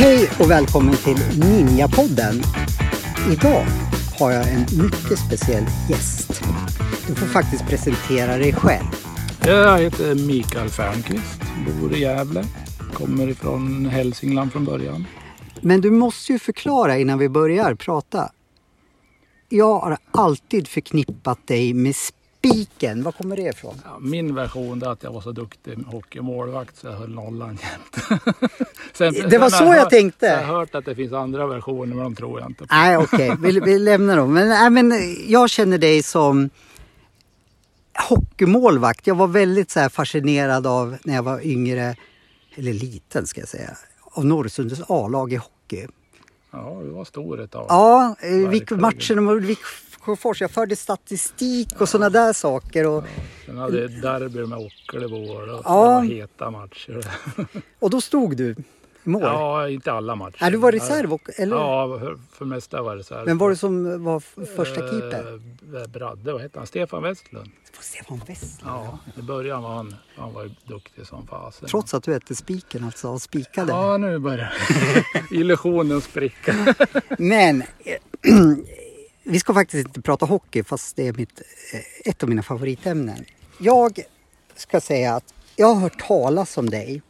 Hej och välkommen till Ninjapodden. Idag har jag en mycket speciell gäst. Du får faktiskt presentera dig själv. Jag heter Mikael Fernqvist, bor i Gävle, kommer ifrån Hälsingland från början. Men du måste ju förklara innan vi börjar prata. Jag har alltid förknippat dig med spiken. Var kommer det ifrån? Ja, min version är att jag var så duktig hockeymålvakt så jag höll nollan jämt. Sen- Det var så jag hört- tänkte. Jag har hört att det finns andra versioner men de tror jag inte på. Nej, okej. Vi, vi lämnar dem. Men, nej, men jag känner dig som hockeymålvakt. Jag var väldigt så fascinerad av när jag var yngre, eller liten ska jag säga, av Norrsundets A-lag i hockey. Ja, du var stor ett tag. Ja, eh, Verkligen. matcher mot Viksjöfors. Jag förde statistik och sådana där saker. Och, Sen hade jag derby med Ockelbo och Ja. heta matcher. och då stod du mål. Ja, inte alla matcher. Nej, du var reserv, och- eller? Ja, för, för mesta var det här. Vem var det som var första keeper? Eh, Bradde, vad hette han? Stefan Westlund. Det Stefan West. Ja, i början var han, han var duktig som fasen. Trots att du hette Spiken alltså och spikade. Ja, nu börjar illusionen spricka. Men eh, vi ska faktiskt inte prata hockey fast det är mitt, eh, ett av mina favoritämnen. Jag ska säga att jag har hört talas om dig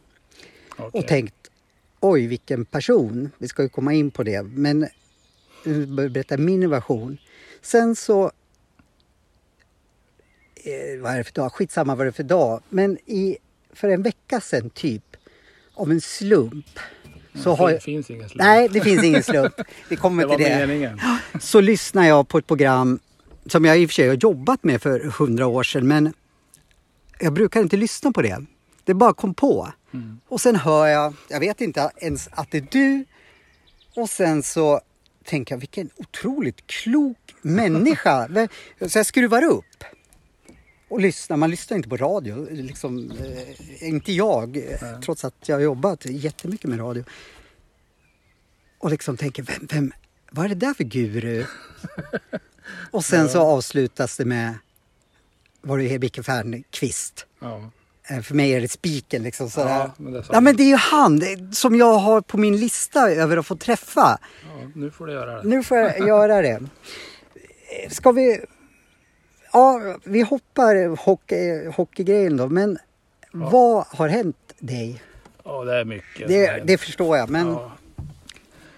och Okej. tänkt oj vilken person. Vi ska ju komma in på det. Men nu börjar jag berätta min version. Sen så eh, vad är det för dag? Skitsamma vad det är för dag. Men i, för en vecka sedan typ av en slump så det har fin- jag... finns ingen slump. Nej, det finns ingen slump. Vi kommer det till det. meningen. Så lyssnar jag på ett program som jag i och för sig har jobbat med för hundra år sedan men jag brukar inte lyssna på det. Det bara kom på. Mm. Och sen hör jag, jag vet inte ens att det är du. Och sen så tänker jag vilken otroligt klok människa. Så jag skruvar upp. Och lyssnar, man lyssnar inte på radio. Liksom, eh, inte jag, eh, trots att jag har jobbat jättemycket med radio. Och liksom tänker, vem, vem, vad är det där för guru? Och sen så avslutas det med, var det Micke Fernqvist? Ja. Eh, För mig är det spiken liksom sådär. Ja, men det ja men det är ju han som jag har på min lista över att få träffa. Ja, nu får du göra det. Nu får jag göra det. Ska vi... Ja, vi hoppar hockey, hockeygrejen då. Men vad har hänt dig? Ja, det är mycket. Det, det förstår jag. Men Ja.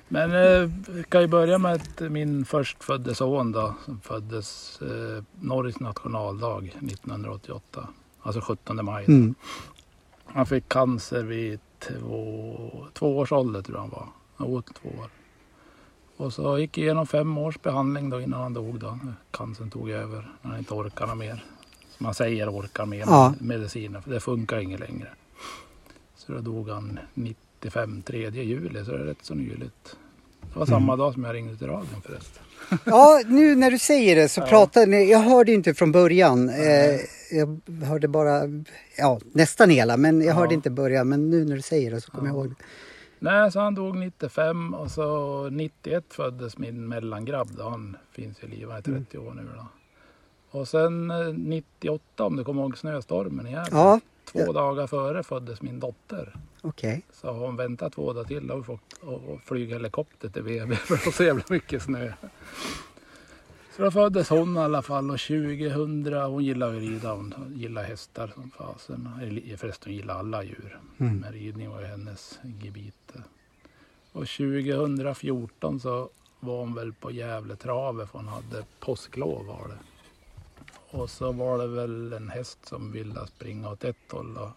Men eh, vi kan ju börja med att min förstfödde son då, som föddes eh, Norges nationaldag 1988. Alltså 17 maj. Mm. Han fick cancer vid två, två års ålder tror jag han var. Jo, två år. Och så gick igenom fem års behandling då innan han dog då. Cancern tog över. När han inte orkar något mer. Som man säger orkar mer Ja. med mediciner. För det funkar inget längre. Så då dog han 95, 3 juli. Så det är rätt så nyligt. Det var samma dag som jag ringde till radion förresten. ja, nu när du säger det så pratar ni. Jag hörde inte från början. Eh, jag hörde bara, ja nästan hela. Men jag Ja. hörde inte början. Men nu när du säger det så kommer jag ihåg. Nej, så han dog 95 och så 91 föddes min mellangrabb. Då. Han finns i livet, han är 30 år nu. Då. Och sen eh, 98 om du kommer ihåg snöstormen i Gävle. Ja, Två Ja. dagar före föddes min dotter. okej. Så har hon väntat två dagar till och fått och, flyga helikopter till BB för det var så jävla mycket snö. Så då föddes hon i alla fall och 2000, hon gillar att rida, hon gillar hästar som fasen. Förresten hon gillar alla djur. Mm. Men ridning var ju hennes gebit. Och 2014 så var hon väl på Gävle trave för hon hade påsklov var det. Och så var det väl en häst som ville springa åt ett håll och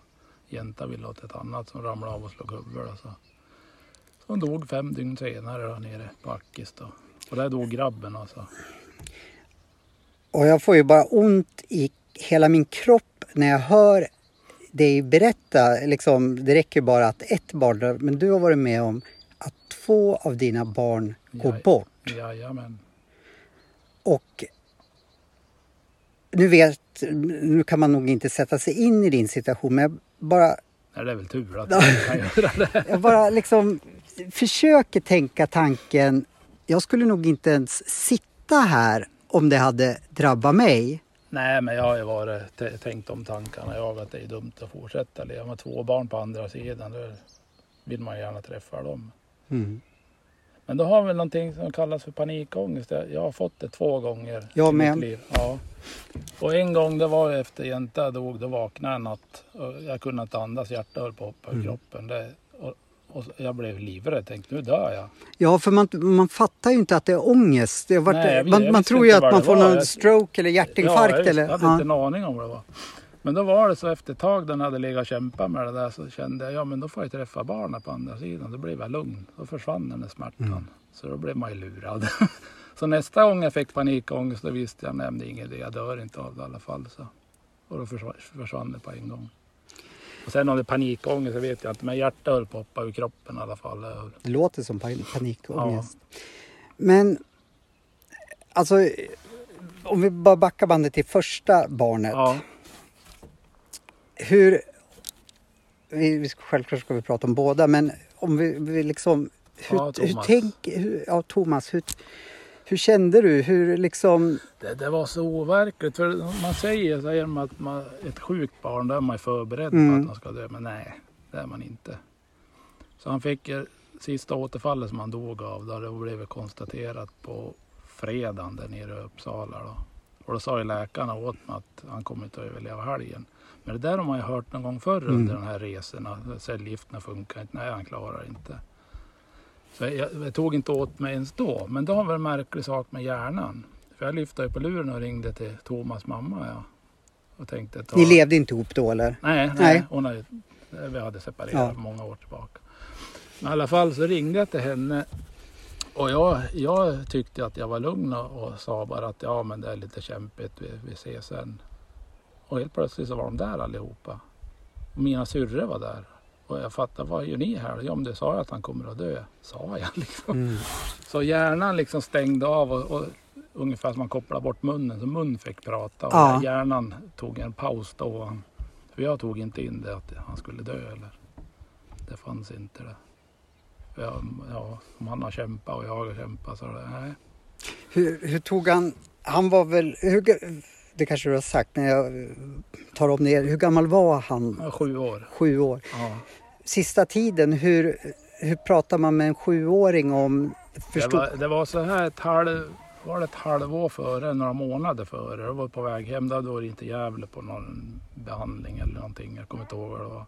jänta ville åt ett annat som ramlade av och slog huvudet. Så. så hon dog fem dygn senare där nere på Ackis då. Och där dog grabben alltså. Och jag får ju bara ont i hela min kropp när jag hör dig berätta. Liksom, det räcker bara att ett barn dör, men du har varit med om att två av dina barn går Jaj. bort. Jajamän. Och nu vet, nu kan man nog inte sätta sig in i din situation, men jag bara Nej, det är väl tur att jag kan göra det. Jag bara liksom försöker tänka tanken, jag skulle nog inte ens sitta här om det hade drabbat mig. Nej, men jag har ju varit, tänkt om tankarna jag att det är dumt att fortsätta leva med två barn på andra sidan. Då vill man gärna träffa dem. Mm. Men då har vi någonting som kallas för panikångest. Jag har fått det två gånger Jag i med. mitt liv. Ja. Och en gång det var efter jänta dog, då vaknade jag en natt. Och jag kunde inte andas, hjärtat höll på att hoppa ur Mm. kroppen. Det, och, jag blev livrädd, tänkte nu dör jag. Ja, för man, man fattar ju inte att det är ångest. Det har varit, Nej, jag man, jag man tror ju att man får var. någon stroke eller hjärtinfarkt. ja, jag eller, jag hade ja. inte en aning om vad det var. Men då var det så efter ett tag jag hade legat och kämpat med det där så kände jag ja men då får jag träffa barnen på andra sidan. Då blev jag lugn. Då försvann den där smärtan. Mm. Så då blev man ju lurad. så nästa gång jag fick panikångest då visste jag är ingen idé. Jag dör inte av det i alla fall. Så. Och då försvann, försvann det på en gång. Och sen om det är panikångest så vet jag inte. Men hjärtat höll på att hoppa ur kroppen i alla fall. Det låter som pan- panikångest. Men alltså, om vi bara backar bandet till första barnet. Ja, Hur, vi, självklart ska vi prata om båda, men om vi, vi liksom... Hur, Ja, hur Thomas. tänk, hur, ja, Thomas, hur, hur kände du? Hur liksom... Det, det var så overkligt. För man säger, säger man att man, ett sjukt barn, då är man förberedd på Mm. att han ska dö. Men nej, det är man inte. Så han fick eh, sista återfallet som han dog av. Då det blev konstaterat på fredagen där nere i Uppsala. Då. Och då sa ju läkarna åt mig att han kommer inte att överleva helgen. Men det där har man ju hört någon gång förr Mm. under de här resorna. Cellgifterna funkar inte. Nej, han klarar inte. Så jag, jag tog inte åt mig ens då. Men har vi en märklig sak med hjärnan. För jag lyfte ju på luren och ringde till Thomas mamma. Ja. Och tänkte ta... Ni levde inte ihop då eller? Nej, nej. Nej. Hon hade, vi hade separerat Ja. många år tillbaka. Men i alla fall så ringde jag till henne. Och jag, jag tyckte att jag var lugn och, och sa bara att ja men det är lite kämpigt, vi, vi ses sen. Och helt plötsligt så var de där allihopa. Och mina syrror var där. Och jag fattade, vad gör ni här? Ja men det sa jag att han kommer att dö. Sa jag liksom. Mm. Så hjärnan liksom stängde av och, och ungefär som man kopplar bort munnen så mun fick prata. Och Ja. Hjärnan tog en paus då. För jag tog inte in det att han skulle dö eller. Det fanns inte det. Jag, ja, om han har kämpat och jag har kämpat så det, nej. Hur, hur tog han... Han var väl... Hur, det kanske du har sagt, men jag tar om det. Hur gammal var han? Sju år. Sju år. Ja. Sista tiden, hur, hur pratar man med en sjuåring om... Det, var, det var så här ett halv, var det ett halvår före, några månader före. Jag var på väg hem, då var det inte Gävle på någon behandling eller någonting. Jag kommer inte ihåg vad det var.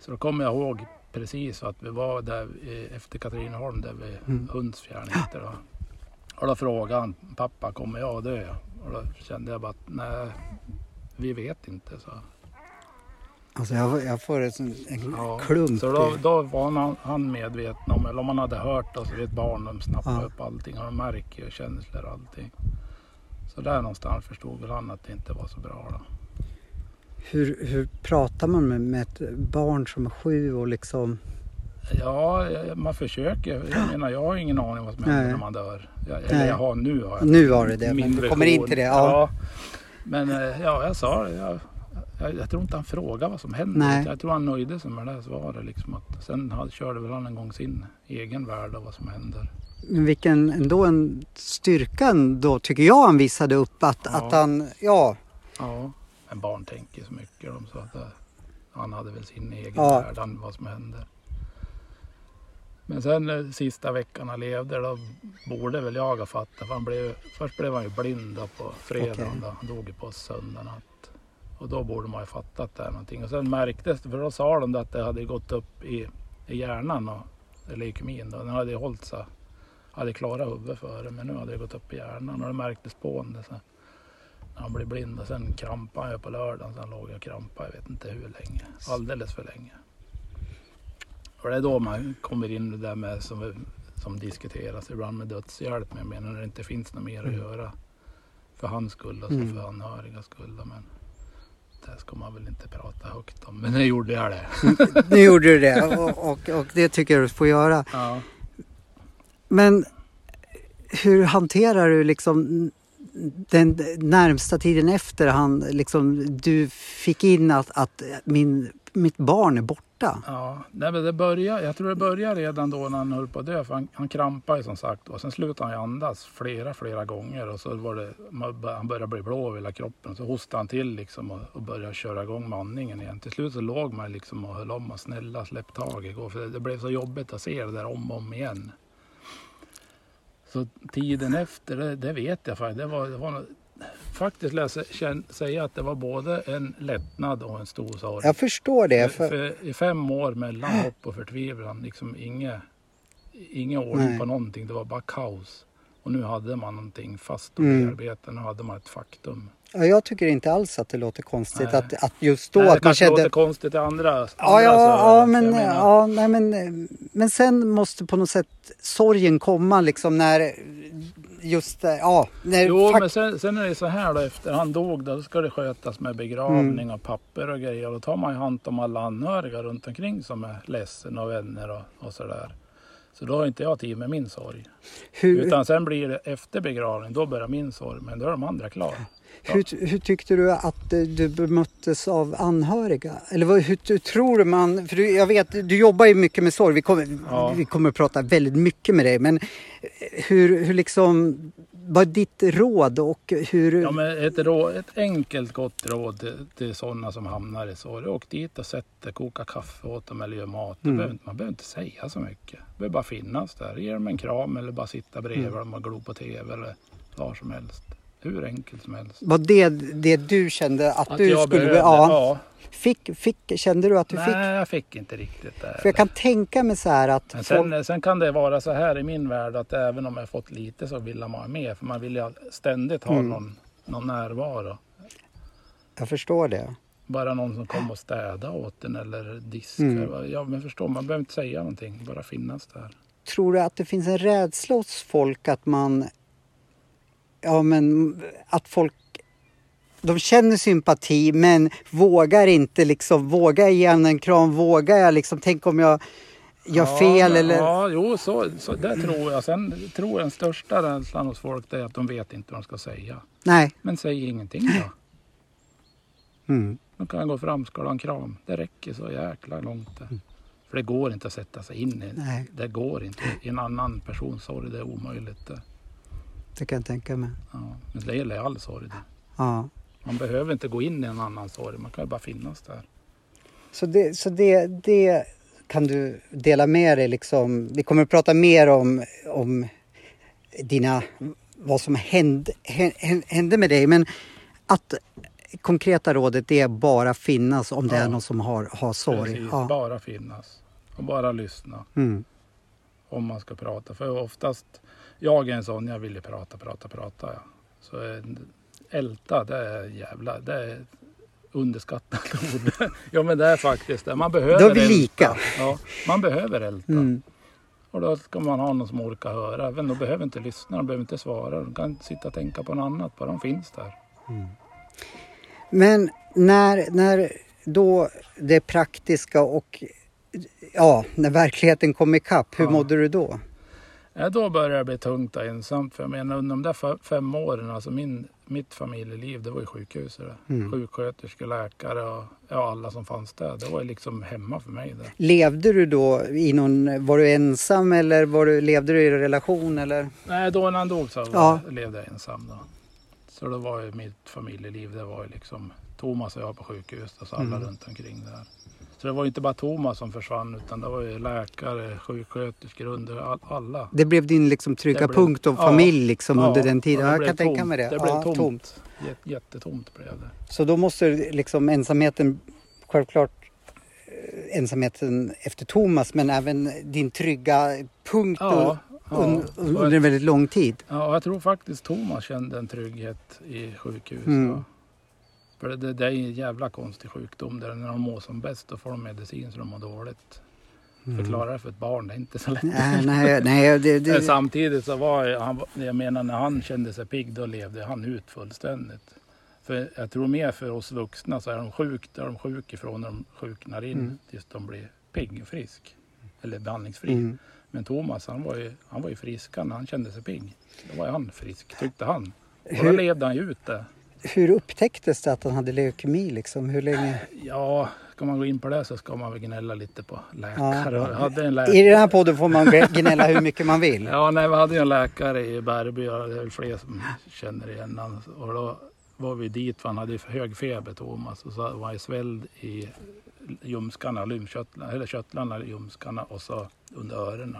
Så då kommer jag ihåg precis att vi var där efter Katrineholm, där vid Mm. Hundsfjärden. Och då frågade han, pappa kommer jag dö? Och då kände jag bara att nej, vi vet inte. Så. Alltså jag, jag får en, sån- en Ja, klump. Så då, då var han, han medveten om, eller om man hade hört, alltså ett barn de snappar Ja. upp allting och de märker ju känslor och allting. Så där någonstans förstod väl han att det inte var så bra då. hur, hur pratar man med, med ett barn som är sju och liksom... Ja, man försöker. Jag menar, jag har ingen aning vad som händer Nej. när man dör. Jag, eller jag har nu har jag Nu har du det, men vi kommer in till det. Ja. Men eh, ja, jag sa det. Jag, jag, jag tror inte han frågade vad som hände. Nej. Jag tror han nöjde sig med det här svaret. Liksom att, sen hade, körde väl han en gång sin egen värld av vad som händer. Men vilken ändå en styrka ändå tycker jag han visade upp att, Ja. att han... Ja, Ja, men barn tänker så mycket. De sa att eh, han hade väl sin egen Ja. värld, vad som händer. Men sen eh, sista veckan han levde då borde väl jag ha fattat. För han blev, först blev han ju blind på fredagen. Då. Han dog ju på söndag natt. Och då borde man ju fattat att det är någonting. Och sen märktes det, för då sa de att det hade gått upp i, i hjärnan, och, leukemin. Då. Den hade ju hållit sig, hade klarat huvudet före men nu hade det gått upp i hjärnan och det märktes på honom. Så när han blev blind och sen krampade han ju på lördagen. Sen låg jag och krampade, jag vet inte hur länge. Alldeles för länge. Och det är då man kommer in det där med som, som diskuteras ibland med dödshjälp. Men jag menar när det inte finns något mer att Mm. göra för hans skull och Mm. för anhörigas skull. Men det ska man väl inte prata högt om. Men nu gjorde jag det. nu gjorde du det och, och, och det tycker jag du får göra. Ja. Men hur hanterar du liksom den närmsta tiden efter han liksom, du fick in att, att min, mitt barn är borta? Smärta? Ja, nej, men det började, jag tror det började redan då när han höll på att dö. För han, han krampade ju som sagt och sen slutade han ju andas flera, flera gånger. Och så var det, han började bli blå över hela kroppen. Så hostade han till liksom och, och började köra igång med andningen igen. Till slut så låg man liksom och höll om och snälla släpp taget. För det, det blev så jobbigt att se det där om och om igen. Så tiden efter, det, det vet jag faktiskt. Det var, det var faktiskt läsa, känn, säga att det var både en lättnad och en stor sorg. Jag förstår det. För, För, för I fem år mellan hopp och förtvivlan, liksom inget, ingen ordning Nej. på någonting. Det var bara kaos. Och nu hade man någonting fast att Mm. bearbeta. Nu hade man ett faktum. ja, jag tycker inte alls att det låter konstigt Nej. att, att just då Nej, det att man kände... låter konstigt i andra, andra Ja, ja, ja, men, ja nej, men, men sen måste på något sätt sorgen komma liksom när just, eh, ja, när Jo, men sen, sen är det så här då efter han dog då ska det skötas med begravning Mm. och papper och grejer. Och då tar man ju hand om alla anhöriga runt omkring som är ledsen och vänner och, och sådär. Så då har inte jag tid med min sorg. hur, Utan sen blir det efter begravning, då börjar min sorg. Men då är de andra klara. hur, hur tyckte du att eh, du bemöttes av anhöriga? Eller vad, hur, tror man, för du, jag vet, du jobbar ju mycket med sorg, vi kommer, Ja. vi kommer att prata väldigt mycket med dig, men eh, hur, hur liksom, vad är ditt råd och hur... Ja, men ett, rå, ett enkelt gott råd till, sådana som hamnar i sorg. Åk dit och sätt dig, koka kaffe åt dem eller gör mat. Mm. Man, behöver, inte- man behöver inte säga så mycket. Man behöver bara finnas där. Ge dem en kram eller bara sitta bredvid Mm. dem och glo på tv eller vad som helst. Hur enkelt som helst. Var det det du kände att, du jag skulle... behövde, ja, ja. Fick, fick, kände du att du Nej, fick? jag fick inte riktigt det. För jag kan tänka mig så här att Men folk... sen, sen kan det vara så här i min värld att även om jag fått lite så vill man ha mer. För man vill ju ständigt ha Mm. någon, någon närvaro. Jag förstår det. Bara någon som kommer och städa åt den eller diska. Mm. Ja, men förstår, man behöver inte säga någonting, bara finnas där. Tror du att det finns en rädsla hos folk att man... Ja men att folk... De känner sympati men vågar inte liksom, vågar jag ge honom en kram, vågar jag liksom, tänk om jag gör ja, fel eller... Ja, jo, så, så det tror jag. Sen tror jag den största rädslan hos folk är att de vet inte vad de ska säga. Nej. Men säg ingenting då. Mm. De kan gå fram, ska du ha en kram? Det räcker så jäkla långt det. För det går inte att sätta sig in i. Nej. Det går inte. I en annan persons sorg, det är omöjligt. Det. Det kan jag tänka mig. Ja. Men det gäller all sorg. Ja. Man behöver inte gå in i en annan sorg, man kan ju bara finnas där. Så, det, så det, det kan du dela med dig liksom. Vi kommer att prata mer om, om dina, vad som hände, hände, med dig. Men att konkreta rådet det är bara finnas om det Ja. är någon som har, har sorg. Precis, Ja. bara finnas. Och bara lyssna Mm. om man ska prata. För oftast, jag är en sån, jag vill ju prata, prata, prata. Ja. Så eh, älta, det är jävla, det är underskattat ord. ja men det är faktiskt det. Man behöver Då är vi älta. lika. Ja, man behöver älta. Mm. Och då ska man ha någon som orkar höra. Men de behöver inte lyssna, de behöver inte svara. De kan sitta och tänka på något annat, bara de finns där. Men när, när då det praktiska och ja, när verkligheten kom ikapp, hur Ja. mådde du då? Ja, då började det bli tungt och ensamt. För jag menar under de där fe- fem åren, alltså min, mitt familjeliv, det var ju sjukhuset. Mm. Sjuksköterskor, läkare och ja, alla som fanns där. Det var ju liksom hemma för mig. Där. Levde du då i någon, var du ensam eller var du, levde du i en relation eller? Nej, då när han dog så Ja. levde jag ensam. Då. Så då var ju mitt familjeliv, det var ju liksom Thomas och jag på sjukhuset och så alla Mm. runt omkring där. Så det var inte bara Thomas som försvann utan det var ju läkare, sjuksköterskor, under all, alla. Det blev din liksom trygga blev- punkt och ja, familj liksom Ja, under den tiden. det Jag kan tänka tomt. mig det. Det blev ja, tomt. Jät- Jättetomt blev det. Så då måste liksom ensamheten, självklart eh, ensamheten efter Thomas men även din trygga punkt Ja, ja. Och under en väldigt lång tid. Ja, jag tror faktiskt Thomas kände en trygghet i sjukhus. Mm. För det, det är en jävla konstig sjukdom. Där när de mår som bäst då får de medicin så de mår dåligt. Förklara det för ett barn, det är inte så lätt. Mm. Nej, nej, nej det, Men det, samtidigt så var han, jag menar när han kände sig pigg då levde han ut fullständigt. För jag tror mer för oss vuxna så är de sjuk, då är de sjuk ifrån när de sjuknar in Mm. tills de blir pigg och frisk. Eller behandlingsfri. mm. Men Thomas han var ju, han var ju frisk när han kände sig pigg. Då var han frisk tyckte han. Och då Hur- levde han ju ut det. Hur upptäcktes det att han hade leukemi liksom? Hur länge? Ja, ska man gå in på det så ska man väl gnälla lite på läkare. Jag hade en I läkare. den här podden får man gnälla hur mycket man vill. Ja, nej, vi hade ju en läkare i Bärby och det är väl fler som känner igen honom. Och då var vi dit för han hade för hög feber Thomas och så var han svälld i ljumskarna, eller körtlarna i ljumskarna och så under öronen.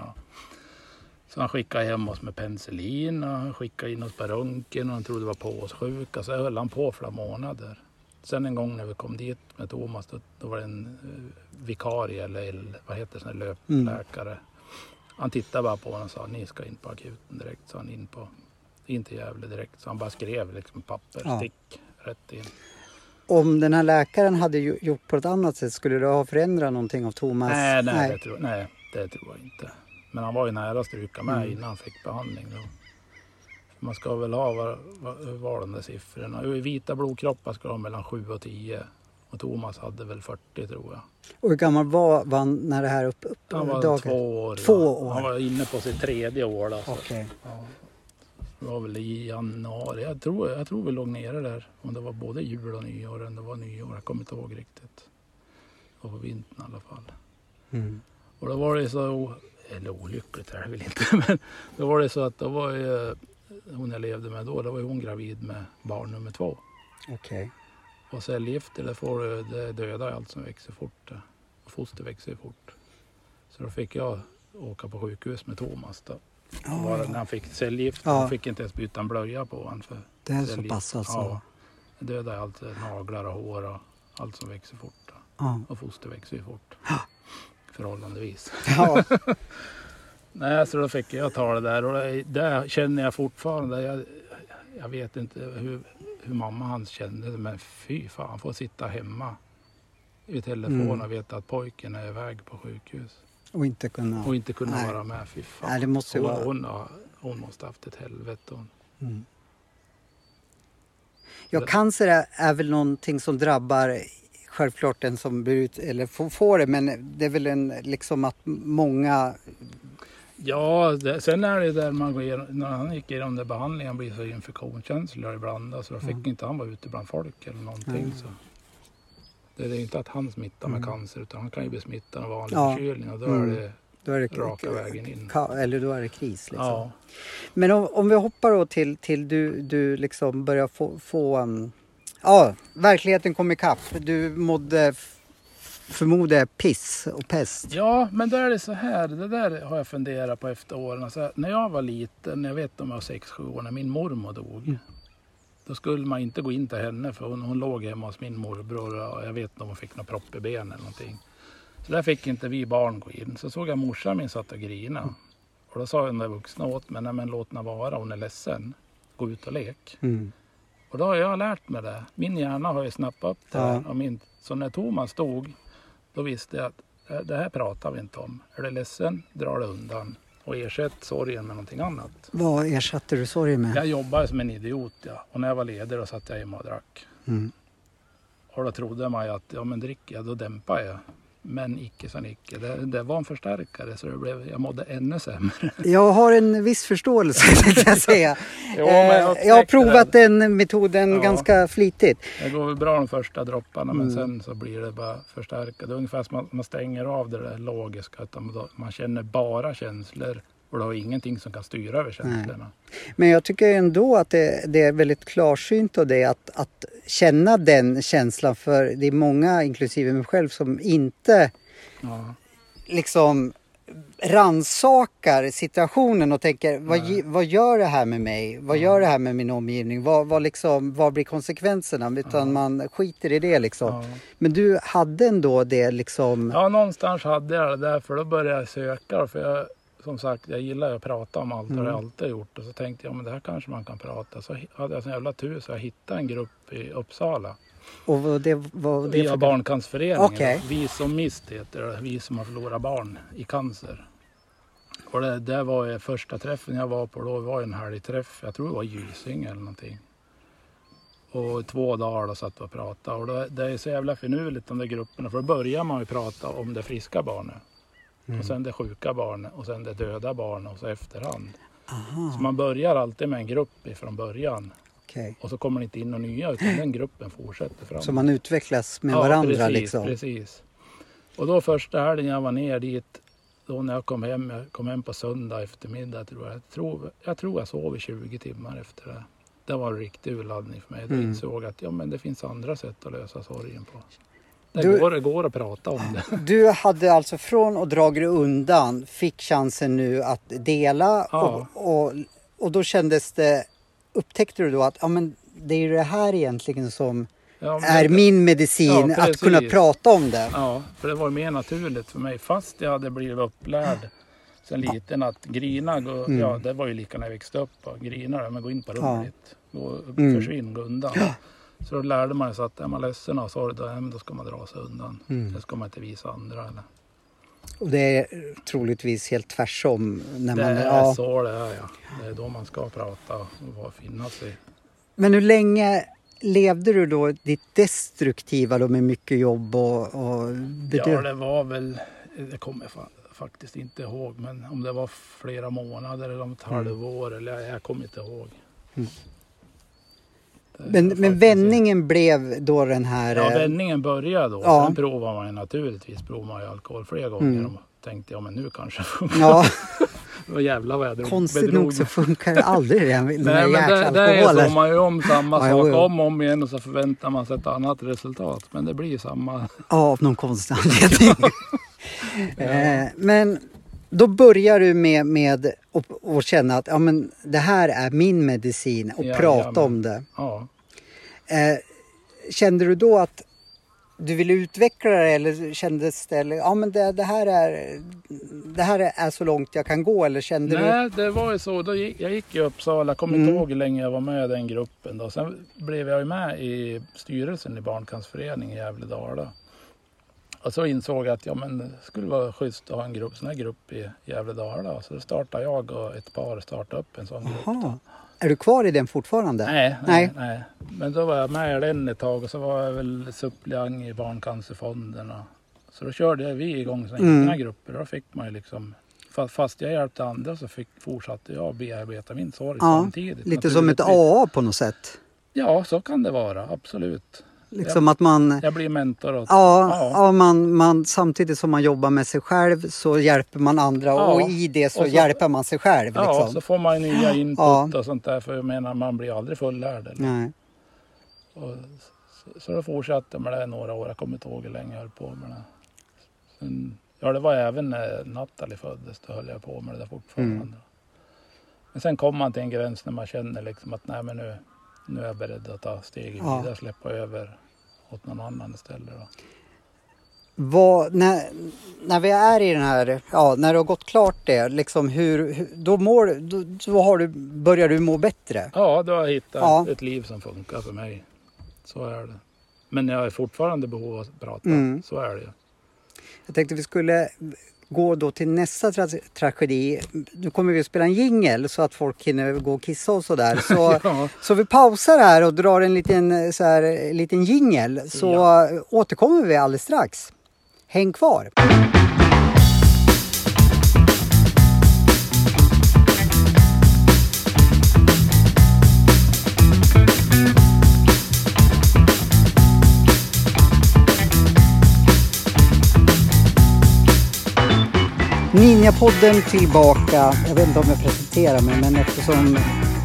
Så han skickade hem oss med penicillin och han skickade in oss på röntgen och han trodde det var påssjuka. Så höll han på flera månader. Sen en gång när vi kom dit med Thomas då, då var det en eh, vikarie eller el- vad heter det, löpläkare. Han tittade bara på honom och sa ni ska in på akuten direkt. Så han in på, in till Gävle direkt. Så han bara skrev liksom papper, Ja. stick rätt in. Om den här läkaren hade gjort på ett annat sätt, skulle det ha förändrat någonting av Thomas? Nej, nej, Det tror, nej, det tror jag inte. Men han var ju nära att stryka med Mm. innan han fick behandling. Då. Man ska väl ha, var de där siffrorna? Vita blodkroppar ska ha mellan 7 och 10. Och Thomas hade väl 40 tror jag. Och hur gammal var var han när det här upp, upp Han var dagen? två år. Två ja. år. Han var inne på sitt tredje år. Då, så. Okej. Ja. Det var väl i januari. Jag tror, jag tror vi låg nere där. Om det var både jul och nyår. Eller det var nyår. Jag kommer inte ihåg riktigt. Det var på vintern i alla fall. Mm. Och då var det så, eller olyckligt är det väl inte, men då var det så att då var ju hon jag levde med då, då var ju hon gravid med barn nummer två. Okej. Och cellgifter, det, får, du- det dödar allt som växer fort. det. Och foster växer ju fort. Så då fick jag åka på sjukhus med Thomas då. Var det när han fick cellgifter, Ja. han fick inte ens byta en blöja på honom. För det är så cellgift. pass alltså? Ja, det dödar allt, naglar och hår och allt som växer fort. Då. Ja. Och foster växer ju fort. Förhållandevis. ja. Nej, så då fick jag ta det där och det, det känner jag fortfarande. Jag, jag vet inte hur, hur mamma hans kände men fy fan, få sitta hemma i telefon Mm. och veta att pojken är iväg på sjukhus Och inte kunna... och inte kunna Nej. vara med. Fy fan. Nej, det måste hon, vara- hon, har, hon måste haft ett helvete. Mm. Ja, cancer är, är väl någonting som drabbar självklart den som blir ut, eller får, får det, men det är väl en liksom att många... Ja, det, sen är det där man går igenom, när han gick igenom den behandlingen blir så infektionskänslig ibland. Så då fick Mm. inte han vara ute bland folk eller någonting. Mm. Så. Det är inte att han smittar med Mm. cancer utan han kan ju bli smittad av vanlig Ja. förkylning och då Mm. är det Då är det raka vägen in. eller då är det kris. Liksom. Ja. Men om, om vi hoppar då till, till du, du liksom börjar få... få um, ja, verkligheten kom ikapp. Du mådde f- förmodar jag piss och pest. ja, men då är det så här. Det där har jag funderat på efter åren. Alltså, när jag var liten, jag vet om jag var 6-7 år, när min mormor dog. Mm. Då skulle man inte gå in till henne för hon, hon låg hemma hos min morbror och jag vet inte om hon fick någon propp i benen eller någonting. Så där fick inte vi barn gå in. Så såg jag morsan min satt och grina. Och då sa den där vuxna åt mig, nej men låt henne vara, hon är ledsen. Gå ut och lek. Mm. Och då har jag lärt mig det. Min hjärna har ju snappat upp det. Ja. här. Och min, så när Thomas stod, då visste jag att "Eh, det här pratar vi inte om. Är du ledsen, dra det undan. Och ersätt sorgen med någonting annat. Vad ersatte du sorgen med? Jag jobbade som en idiot ja. Och när jag var ledig då satt jag hemma och drack. Mm. Och då trodde man ju att ja men dricker jag då dämpar jag. Men icke sa Nicke. Det, det var en förstärkare så det blev, jag mådde ännu sämre. Jag har en viss förståelse kan jag säga. Jo, jag Eh, jag har provat den metoden Ja. ganska flitigt. Det går väl bra de första dropparna men Mm. sen så blir det bara förstärka. Det är ungefär som att man stänger av det där logiska. Då- man känner bara känslor och du har ingenting som kan styra över känslorna. Men jag tycker ändå att det, det är väldigt klarsynt av det att, att känna den känslan för det är många, inklusive mig själv, som inte Ja. liksom ransakar situationen och tänker vad, Nej. vad gör det här med mig? Vad gör det här med min omgivning? Vad, vad, liksom, vad blir konsekvenserna? Utan man skiter i det liksom. Ja. Men du hade ändå det liksom... ja, någonstans hade jag det där för då började jag söka. För jag, som sagt, jag gillar ju att prata om allt. Det har jag Mm. alltid gjort. Och så tänkte jag, men det här kanske man kan prata. Så hade jag sån jävla tur så jag hittade en grupp i Uppsala. Och vad det, vad det Via för... Barncancerföreningen. Okej. Vi som mist heter det. Vi som har förlorat barn i cancer. Och det, det var första träffen jag var på. Då var en helgträff. Jag tror det var Gysinge eller någonting. Och två dagar då satt vi och pratade. Och det, det är så jävla finurligt de där grupperna. För då börjar man ju prata om det friska barnet. Mm. Och sen det sjuka barnet. Och sen det döda barnet. Och så efterhand. Aha. Så man börjar alltid med en grupp ifrån början. Okej. Och så kommer det inte in några nya utan den gruppen fortsätter framåt. Så man utvecklas med ja, varandra precis, liksom? precis. Och då första helgen jag var ner dit, då när jag kom hem, jag kom hem på söndag eftermiddag tror jag. Jag tror jag, tror jag sov i 20 timmar efter det. Det var en riktig urladdning för mig. Mm. insåg jag att ja, men det finns andra sätt att lösa sorgen på. Det, Du- går, det går att prata om det. Du hade alltså från att dra dig undan fick chansen nu att dela Ja. och, och, och då kändes det, upptäckte du då att ja, men det är det här egentligen som Ja, är det- min medicin, Ja, att kunna prata om det. Ja, för det var mer naturligt för mig. Fast jag hade blivit upplärd sen liten att grina, gå, Mm. ja det var ju lika när jag växte upp. och Grina, men gå in på rummet Ja. Gå, Mm. Försvinn, gå undan. Så då lärde man sig att är man ledsen och sorg, då, då ska man dra sig undan. Mm. Det ska man inte visa andra. Eller. Och det är troligtvis helt tvärsom. När Det man, är ja. så det är ja. Det är då man ska prata och finna sig. Men hur länge levde du då ditt destruktiva då med mycket jobb och, och Ja, det var väl, det kommer jag fa- faktiskt inte ihåg, men om det var flera månader eller om ett halvår eller jag, jag kommer inte ihåg. Mm. Är Men, men vändningen blev då den här... Ja, eh, vändningen började då. Ja. Sen provar man ju naturligtvis provar man ju alkohol flera gånger. Mm. Tänkte jag, men nu kanske funkar. Ja, Och jävlar vad jag drog, konstigt bedrog nog så funkar det aldrig det, den Nej, men det, det är så. Man gör om samma Ja, sak om och om igen och så förväntar man sig ett annat resultat. Men det blir ju samma. Ja, av någon konstig anledning. eh, men då börjar du med, med att känna att ja, men det här är min medicin och Ja, prata ja, om det. Ja, Eh, kände du då att du ville utveckla det eller kändes det, eller, ja men det, det här är det här är så långt jag kan gå eller kände du? Nej, det var ju så. Då gick, jag gick i Uppsala. Kommer Mm. inte ihåg hur länge jag var med i den gruppen. Då. Sen blev jag ju med i styrelsen i Barncancerföreningen i Gävle-Dala. Och så insåg jag att ja, men det skulle vara schysst att ha en grupp, sån här grupp i Gävle-Dala. Så då startade jag och ett par startade upp en sån grupp. Jaha. Är du kvar i den fortfarande? Nej, Nej. nej, nej. Men då var jag med i den ett tag och så var jag väl suppleant i Barncancerfonden. Och, så då körde vi igång såna Mm. egna grupper. Då fick man ju liksom, fa- fast jag hjälpte andra så fick, fortsatte jag bearbeta min sorg Ja, samtidigt. Lite som ett. AA på något sätt. Ja, så kan det vara, absolut. Liksom att man, Jag blir mentor åt... ja, Ja. ja. man, man, samtidigt som man jobbar med sig själv så hjälper man andra Ja, och i det så, så- hjälper man sig själv. Ja, Liksom. så får man nya input Ja. och sånt där. För jag menar, man blir aldrig fullärd. Eller? Nej. Och, så, så då fortsatte jag med det några år. Jag kommer inte ihåg hur länge jag höll på med det. Sen, ja, det var även när Nathalie föddes. Då höll jag på med det där fortfarande. Mm. Men sen kommer man till en gräns när man känner liksom att nej, men nu, nu är jag beredd att ta steget Ja. vidare. Släppa över åt någon annan istället. Då. Vad, när, när vi är i den här, ja när du har gått klart det, liksom hur, då, mår, då, då har du, börjar du må bättre? Ja, då har jag hittat Ja. ett liv som funkar för mig. Så är det. Men jag har fortfarande behov av att prata. Mm. Så är det ju. Jag tänkte vi skulle gå då till nästa tra- tragedi. Nu kommer vi att spela en jingel så att folk hinner gå och kissa och sådär. Så, Ja. så vi pausar här och drar en liten, så här, liten jingel så Ja. återkommer vi alldeles strax. Häng kvar! Ninjapodden tillbaka. Jag vet inte om jag presenterar mig men eftersom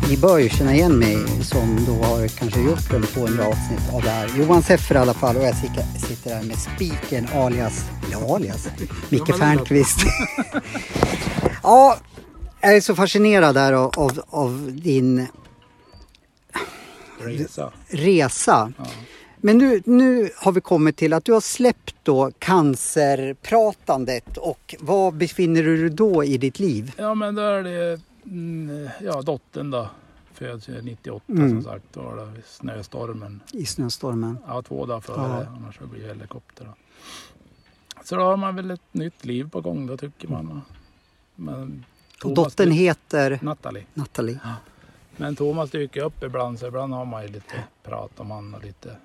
ni bör ju känna igen mig som då har kanske gjort en 200 avsnitt av det här. Johan Seffer i alla fall och jag sitter- här med spiken alias, eller alias, Micke Fernqvist. ja, jag är så fascinerad där av, av, av din Resa. resa. Ja. Men nu, nu har vi kommit till att du har släppt då cancerpratandet och var befinner du dig då i ditt liv? Ja men då är det, mm, ja dottern då. Föds ju 98 Mm. som sagt. Då var det snöstormen. I snöstormen? Ja två dagar före. Ja. Annars så blir det helikopter. Då. Så då har man väl ett nytt liv på gång då tycker man. Men Thomas dottern heter Nathalie. Nathalie. Men Thomas dyker upp ibland så ibland har man ju lite prat om han och lite,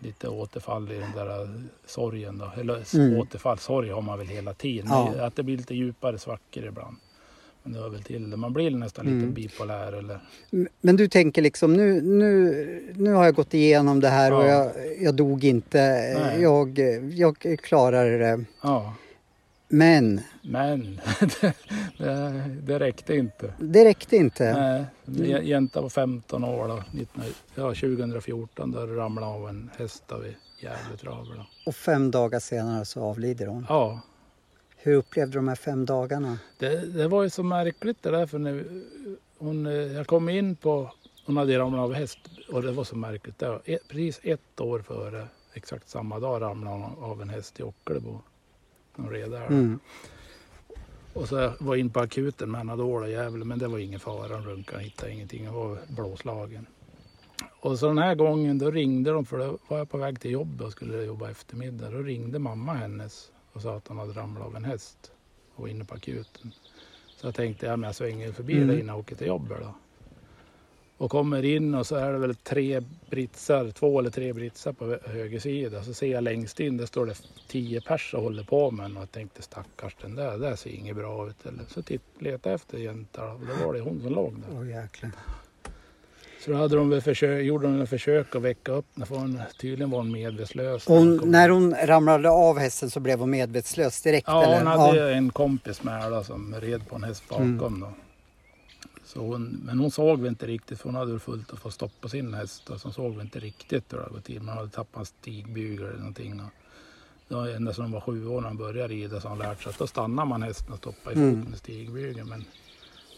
lite återfall i den där sorgen då. Eller Mm. återfall, sorg har man väl hela tiden. Ja. Att det blir lite djupare svackor ibland. Men det var väl till det. Man blir nästan lite Mm. bipolär eller Men du tänker liksom nu, nu, nu har jag gått igenom det här och Ja. jag, jag dog inte. Nej. Jag, jag klarar det. ja. Men Men det, det, det räckte inte. det räckte inte. Nej, mm. jänta var 15 år då, 19, ja, 2014 då ramlade av en häst där vid Gävletravet. då. Och fem dagar senare så avlider hon. Ja, Hur upplevde du de här fem dagarna? det, det var ju så märkligt det där för när hon, eh, jag kom in på, hon hade ramlat av häst och det var så märkligt. Det var precis ett år före, exakt samma dag ramlade hon av en häst i Ockelbo. Någon redare. Mm. Och så var jag in på akuten med Anadol och Gävle men det var ingen fara. De runkade, hittade ingenting. Jag var blåslagen. Och så den här gången då ringde de för då var jag på väg till jobbet och skulle jobba eftermiddag. Då ringde mamma hennes och sa att hon hade ramlat av en häst och var inne på akuten. Så jag tänkte ja, men jag svänger förbi Mm. där innan jag åker till jobbet då. Och kommer in och så är det väl tre britsar, två eller tre britsar på hö- höger sida. Så ser jag längst in, där står det tio pers och håller på med. Och jag tänkte stackars den där, det där ser inget bra ut. Eller, så titt, letade jag efter jänta och då var det hon som låg där. Åh jäklar. Så då hade de väl försök, gjorde de ett försök att väcka upp den. för hon Tydligen var hon medvetslös. Hon, när hon ramlade av hästen så blev hon medvetslös direkt? Ja, eller? hon hade en kompis med då, som red på en häst bakom. Mm. Då. Så hon, men hon såg väl inte riktigt för hon hade fullt att få stopp på sin häst. Och så såg vi inte riktigt hur det hade gått till. Man hade tappat en stigbygel eller någonting. Och det var ända sedan hon var sju år när hon började rida så hon lärt sig att då stannar man hästen och stoppar i foten Mm. stigbygeln. Men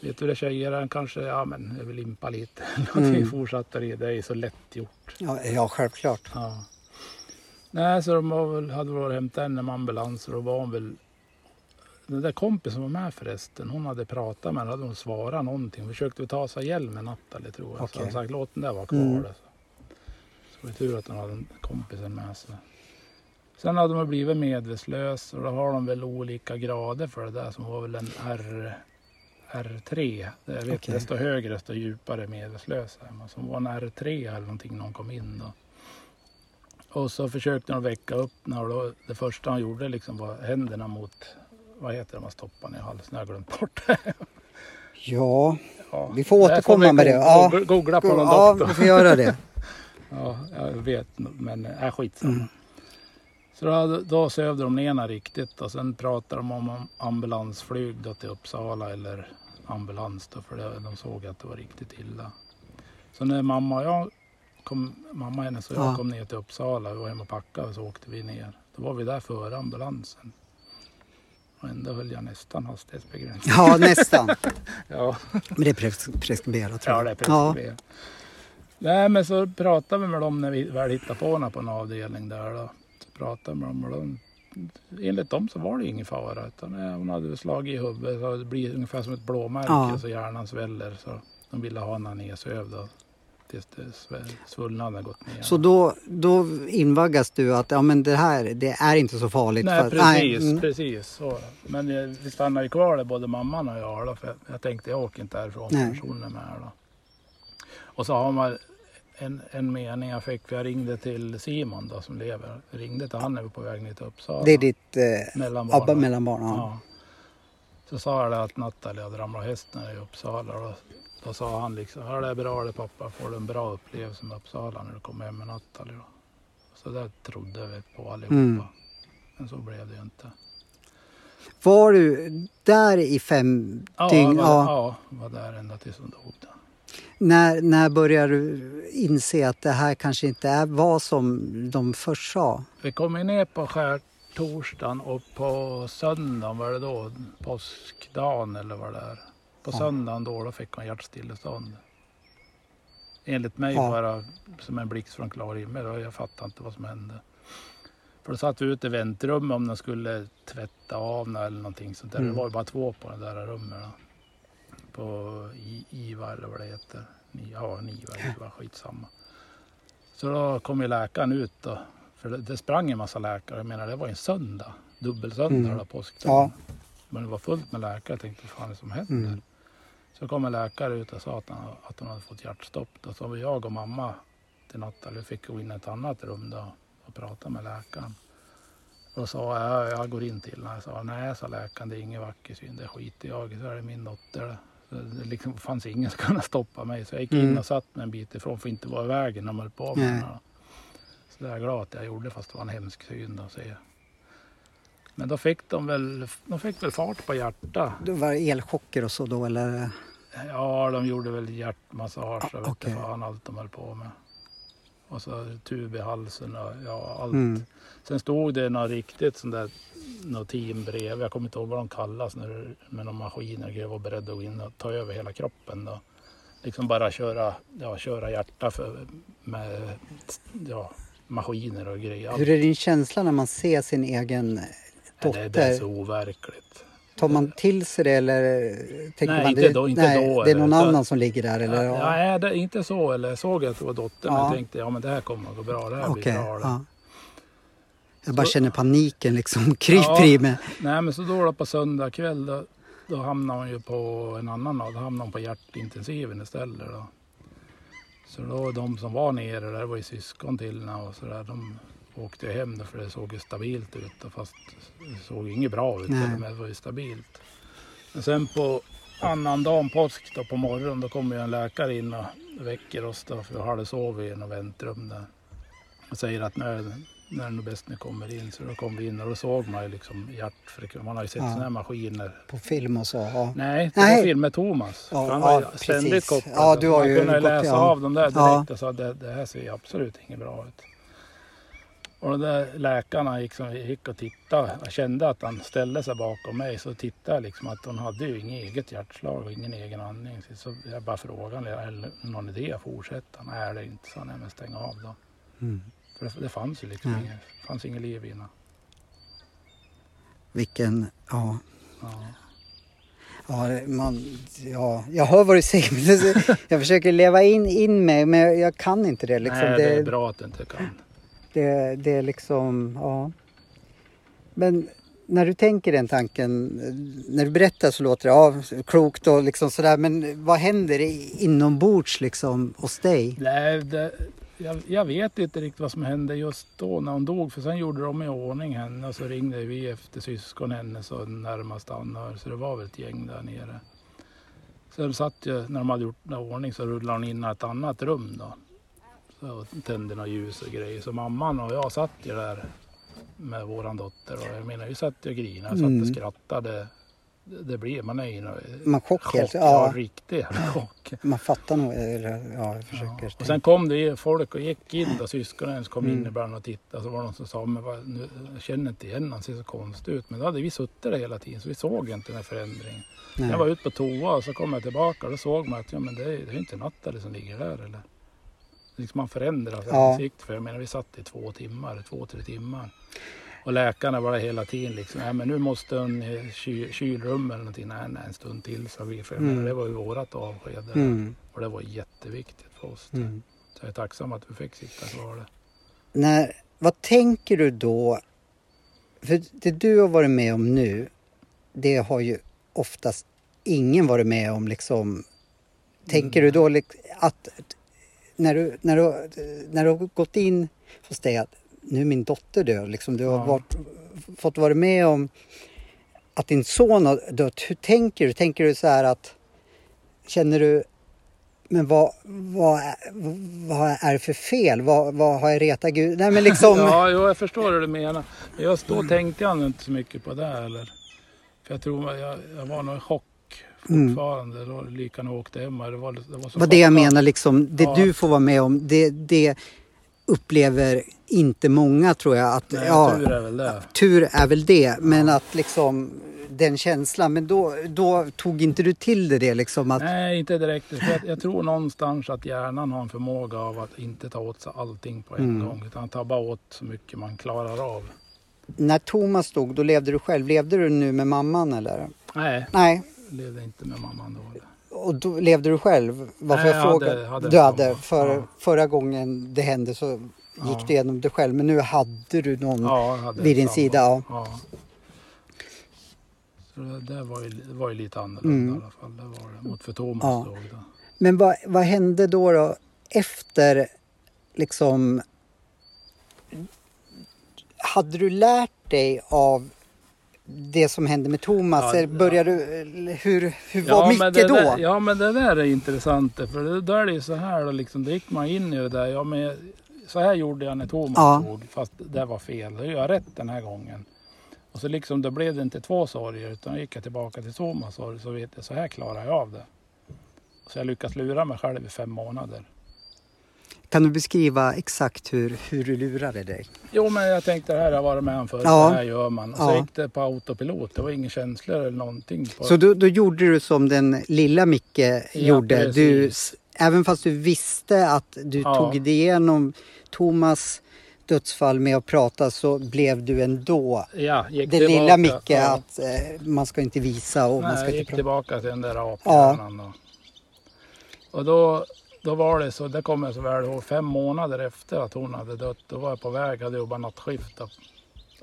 vet du det tjejer, kanske, ja men jag vill limpa lite. Mm. Fortsatte rida, det är så lätt gjort. Ja, ja, självklart. Ja. Nej, så de väl, hade varit hämtat henne med ambulans och då var hon väl... Den där kompisen som var med förresten, hon hade pratat med henne, hade hon svarat någonting. Försökte vi ta sig hjälmen Nathalie tror jag. Så Okej. hon sagt låt den där vara kvar. Mm. Så. så det är tur att hon hade en kompisen med sig. Sen hade de blivit medvetslös och då har de väl olika grader för det där som var väl en R, R3. Det Jag vet, Okej. Desto högre desto djupare medvetslös är man. Som var en R3 eller någonting när hon kom in då. Och så försökte de väcka upp när då, det första han gjorde liksom var händerna mot, vad heter det man stoppar ner i halsen? Jag har glömt bort det. Ja, Ja. Vi får återkomma vi med det. Ja. go- Googla på någon ja doktor. vi får göra det. Ja, jag vet men äh, skitsamma. Mm. Så då, då sövde de ena riktigt och sen pratade de om ambulansflyg då till Uppsala eller ambulans då för det, de såg att det var riktigt illa. Så när mamma och jag kom, mamma hennes och jag Ja. kom ner till Uppsala, vi var hemma och packade så åkte vi ner. Då var vi där före ambulansen. Och ändå höll jag nästan hastighetsbegränsning. Ja, nästan. Ja. Men det är pres- preskriberat tror Ja, jag. det är preskriberat. Nej, men så pratade vi med dem när vi väl hittade på henne på en avdelning där. Då. Så pratade med dem och de, enligt dem så var det ingen fara. Utan nej, hon hade väl slagit i huvudet så det blir ungefär som ett blåmärke Ja. så hjärnan sväller. Så de ville ha en anesöv det sve- svullnaden gått ner. Så då, då invaggas du att ja, men det här det är inte så farligt. Nej, för- precis. mm. precis så. Men eh, vi stannade ju kvar där både mamman och jag. Då, för jag, jag tänkte jag åker inte härifrån. Nej. Personen är med. Då. Och så har man en, en mening jag fick. För jag ringde till Simon då, som lever. Jag ringde till han när vi var på väg ner till Uppsala. Det är ditt eh, Mellanbarn. abba mellanbarn. Ja. Ja. Så sa jag det att Nathalie hade ramlat av hästen i Uppsala. Då, då sa han liksom, ja det är bra det pappa, får du en bra upplevelse med Uppsala när du kommer hem med Nathalie. Då. Så det trodde vi på allihopa. Mm. Men så blev det ju inte. Var du där i fem Ja, dygn? var, Ja. ja, var där ända tills hon dog. Då. När, när började du inse att det här kanske inte är, var som de först sa? Vi kom ner på skärtorsdagen och på söndagen var det då påskdagen eller vad det är. På söndagen då, då fick hon hjärtstillestånd. Enligt mig Ja. bara som en blixt från klar himmel. och Jag fattade inte vad som hände. För då satt vi ute i väntrummet om de skulle tvätta av eller någonting sånt där. Mm. Det var ju bara två på det där rummet. Då. På I- IVA eller vad det heter. Ja, Niva, IVA, skitsamma. Så då kom ju läkaren ut då. För det, det sprang en massa läkare. Jag menar det var en söndag. Dubbelsöndag Mm. då, påskdagen. Ja. Men det var fullt med läkare. Jag tänkte vad fan är det som händer? Mm. Så kom en läkare ut och sa att, han, att hon hade fått hjärtstopp. Då vi jag och mamma till Nathalie fick gå in i ett annat rum då och prata med läkaren. Då sa jag, jag går in till henne. Jag sa, nej, sa läkaren, det är ingen vacker syn, det skiter jag i, så är det min dotter. Så det liksom fanns ingen som kunde stoppa mig. Så jag gick in Mm. och satt mig en bit ifrån för att inte vara i vägen när man höll på med Nej. henne. då. Så det är jag glad att jag gjorde, fast det var en hemsk syn att se. Men då fick de väl, de fick väl fart på hjärtat. Det var elchocker och så då eller? Ja, de gjorde väl hjärtmassage och Ah, okay. fan allt de höll på med. Och så tub i halsen och ja, allt. Mm. Sen stod det något riktigt sånt där, något team bredvid. Jag kommer inte ihåg vad de kallas det, med några maskiner grejer var beredda att gå in och ta över hela kroppen. Då. Liksom bara köra, ja, köra hjärta för, med ja, maskiner och grejer. Hur är din känsla när man ser sin egen Nej, dotter? det, det är så overkligt. Tar man till sig det eller tänker Nej, man inte det, då- inte nej, då, det är någon så- annan som ligger där eller? Ja, nej, det, inte så. Eller jag såg att det var dottern Ja. och tänkte ja men det här kommer att gå bra. Det här Okej, blir bra. ja. Jag bara Så- känner paniken liksom kryper Ja. i mig. Nej men så då, då på söndag kväll då, då hamnade hon ju på en annan dag. Då hamnade hon på hjärtintensiven istället. Då. Så då de som var nere där var ju syskon till henne och sådär. De åkte hem för det såg ju stabilt ut. Fast det såg inget bra ut. Men det var ju stabilt. Men sen på annan dagen påsk då på morgonen då kommer ju en läkare in och väcker oss då. För vi hade sovit i något väntrum där. Och säger att nu är det, nu är det nog bäst ni kommer in. Så då kom vi in och då såg man ju liksom hjärtfrekvens. Man har ju sett Ja. sådana här maskiner. På film och så. Ja. Nej, det Nej. var film med Thomas. Ja, han var ja, ständigt precis. kopplad. Ja, du har man ju kunde läsa av dem där direkt Ja. och sa det, det här ser ju absolut inget bra ut. Och de där läkarna gick, som, gick och tittade. Jag kände att han ställde sig bakom mig. Så tittade jag liksom att hon hade ju inget eget hjärtslag och ingen egen andning. Så jag bara frågade, är det någon idé att fortsätta? Nej, det är inte, så. Nej, men stäng av då. Mm. För det, det fanns ju liksom Nej. inget, fanns inget liv i henne. Vilken, ja. Ja. Ja, man, ja, jag hör vad du säger. Jag försöker leva in, in mig men jag, kan inte det. Liksom. Nej, det är bra att du inte kan det, det är liksom, ja. Men när du tänker den tanken, när du berättar så låter det ja, klokt och liksom sådär. Men vad händer inombords liksom hos dig? Nej, det, jag, jag vet inte riktigt vad som hände just då när hon dog. För sen gjorde de i ordning henne och så ringde vi efter syskon hennes och närmast anhörig. Så det var väl ett gäng där nere. Sen satt jag, när de hade gjort den i ordning så rullade hon in i ett annat rum då. Så tände några ljus och grejer. Så mamman och jag satt ju där med våran dotter. Och jag menar, vi satt och grinade, satt Mm. och skrattade. Det, det blir, man är ju Man chock chock. helt, Ja, ja. riktig chock. Man fattar nog, eller ja, jag försöker. Ja. Och sen kom det ju folk och gick in då, syskonen kom in Mm. ibland och tittade. Så var det någon som sa, men vad, nu, jag känner inte igen han ser så konstig ut. Men då hade vi suttit där hela tiden så vi såg inte den här förändringen. Nej. Jag var ute på toa och så kom jag tillbaka och då såg man att ja, men det, är, det är inte Nathalie som ligger där. Eller? Liksom man förändras i Ja. ansiktet. För jag menar vi satt i två timmar, två, tre timmar. Och läkarna var där hela tiden liksom, nej men nu måste i ky, kylrum eller någonting. Nej, nej, en stund till sa vi. För Mm. det var ju vårat avsked. Mm. Och det var jätteviktigt för oss. Mm. Så jag är tacksam att vi fick sitta kvar där. När, vad tänker du då? För det du har varit med om nu, det har ju oftast ingen varit med om. Liksom. Tänker du då lik- att när du, när, du, när du har gått in hos dig att nu är min dotter död, liksom, du har Ja. varit, fått vara med om att din son har dött. Hur tänker du? Tänker du så här att känner du men vad, vad, är- vad är det för fel? Vad, vad har jag retat Gud? Nej men liksom. Ja, jo, jag förstår hur du menar. Men just då tänkte jag inte så mycket på det eller. För jag tror jag, jag var nog i chock fortfarande. Då lika när jag åkte hem. Det var, det var så vad det jag menar liksom, det Ja. du får vara med om, det, det upplever inte många tror jag. Att, Nej, ja, tur är väl det. tur är väl det, men att liksom den känslan, men då, då tog inte du till dig det liksom att Nej, inte direkt. För jag, jag tror någonstans att hjärnan har en förmåga av att inte ta åt sig allting på en Mm. gång. Utan ta bara åt så mycket man klarar av. när Thomas dog, då levde du själv. Levde du nu med mamman eller? Nej, Nej, levde inte med mamman då. och då levde du själv? Varför Nej, jag frågar? hade- hade du hade, för, Ja. förra gången det hände så gick Ja. du igenom det själv, men nu hade du någon Ja, hade vid din sida. Ja. Ja. Så det, det, var ju, det var ju lite annorlunda Mm. i alla fall. Det var det. Mot för Thomas Ja. då. Men vad, vad hände då, då efter liksom... Hade du lärt dig av det som hände med Thomas? Ja, Började du, eller hur, hur var men Micke då? Där, ja men det där är intressant för det, då är det ju så här då liksom, då gick man in i det där. Ja, men, så här gjorde jag när Thomas Ja. dog fast det var fel. Då gör jag rätt den här gången. Och så liksom då blev det inte två sorger utan då gick jag tillbaka till Thomas sorg så vet jag så här klarar jag av det. Så jag lyckas lura mig själv i fem månader. Kan du beskriva exakt hur, hur du lurade dig? Jo men jag tänkte det här har jag varit med om förut, Ja. det här gör man. Och så Ja. gick det på autopilot, det var inga känslor eller någonting. Så då, då gjorde du som den lilla Micke gjorde. Du, även fast du visste att du Ja. tog dig igenom Thomas dödsfall med att prata så blev du ändå ja, gick det tillbaka. lilla Micke Ja. att eh, man ska inte visa och man Nej, ska jag inte gick prata. tillbaka till den där aphjärnan. då. Och då, då var det så, det kommer jag så väl ihåg, fem månader efter att hon hade dött, då var jag på väg, hade jobbat nattskift.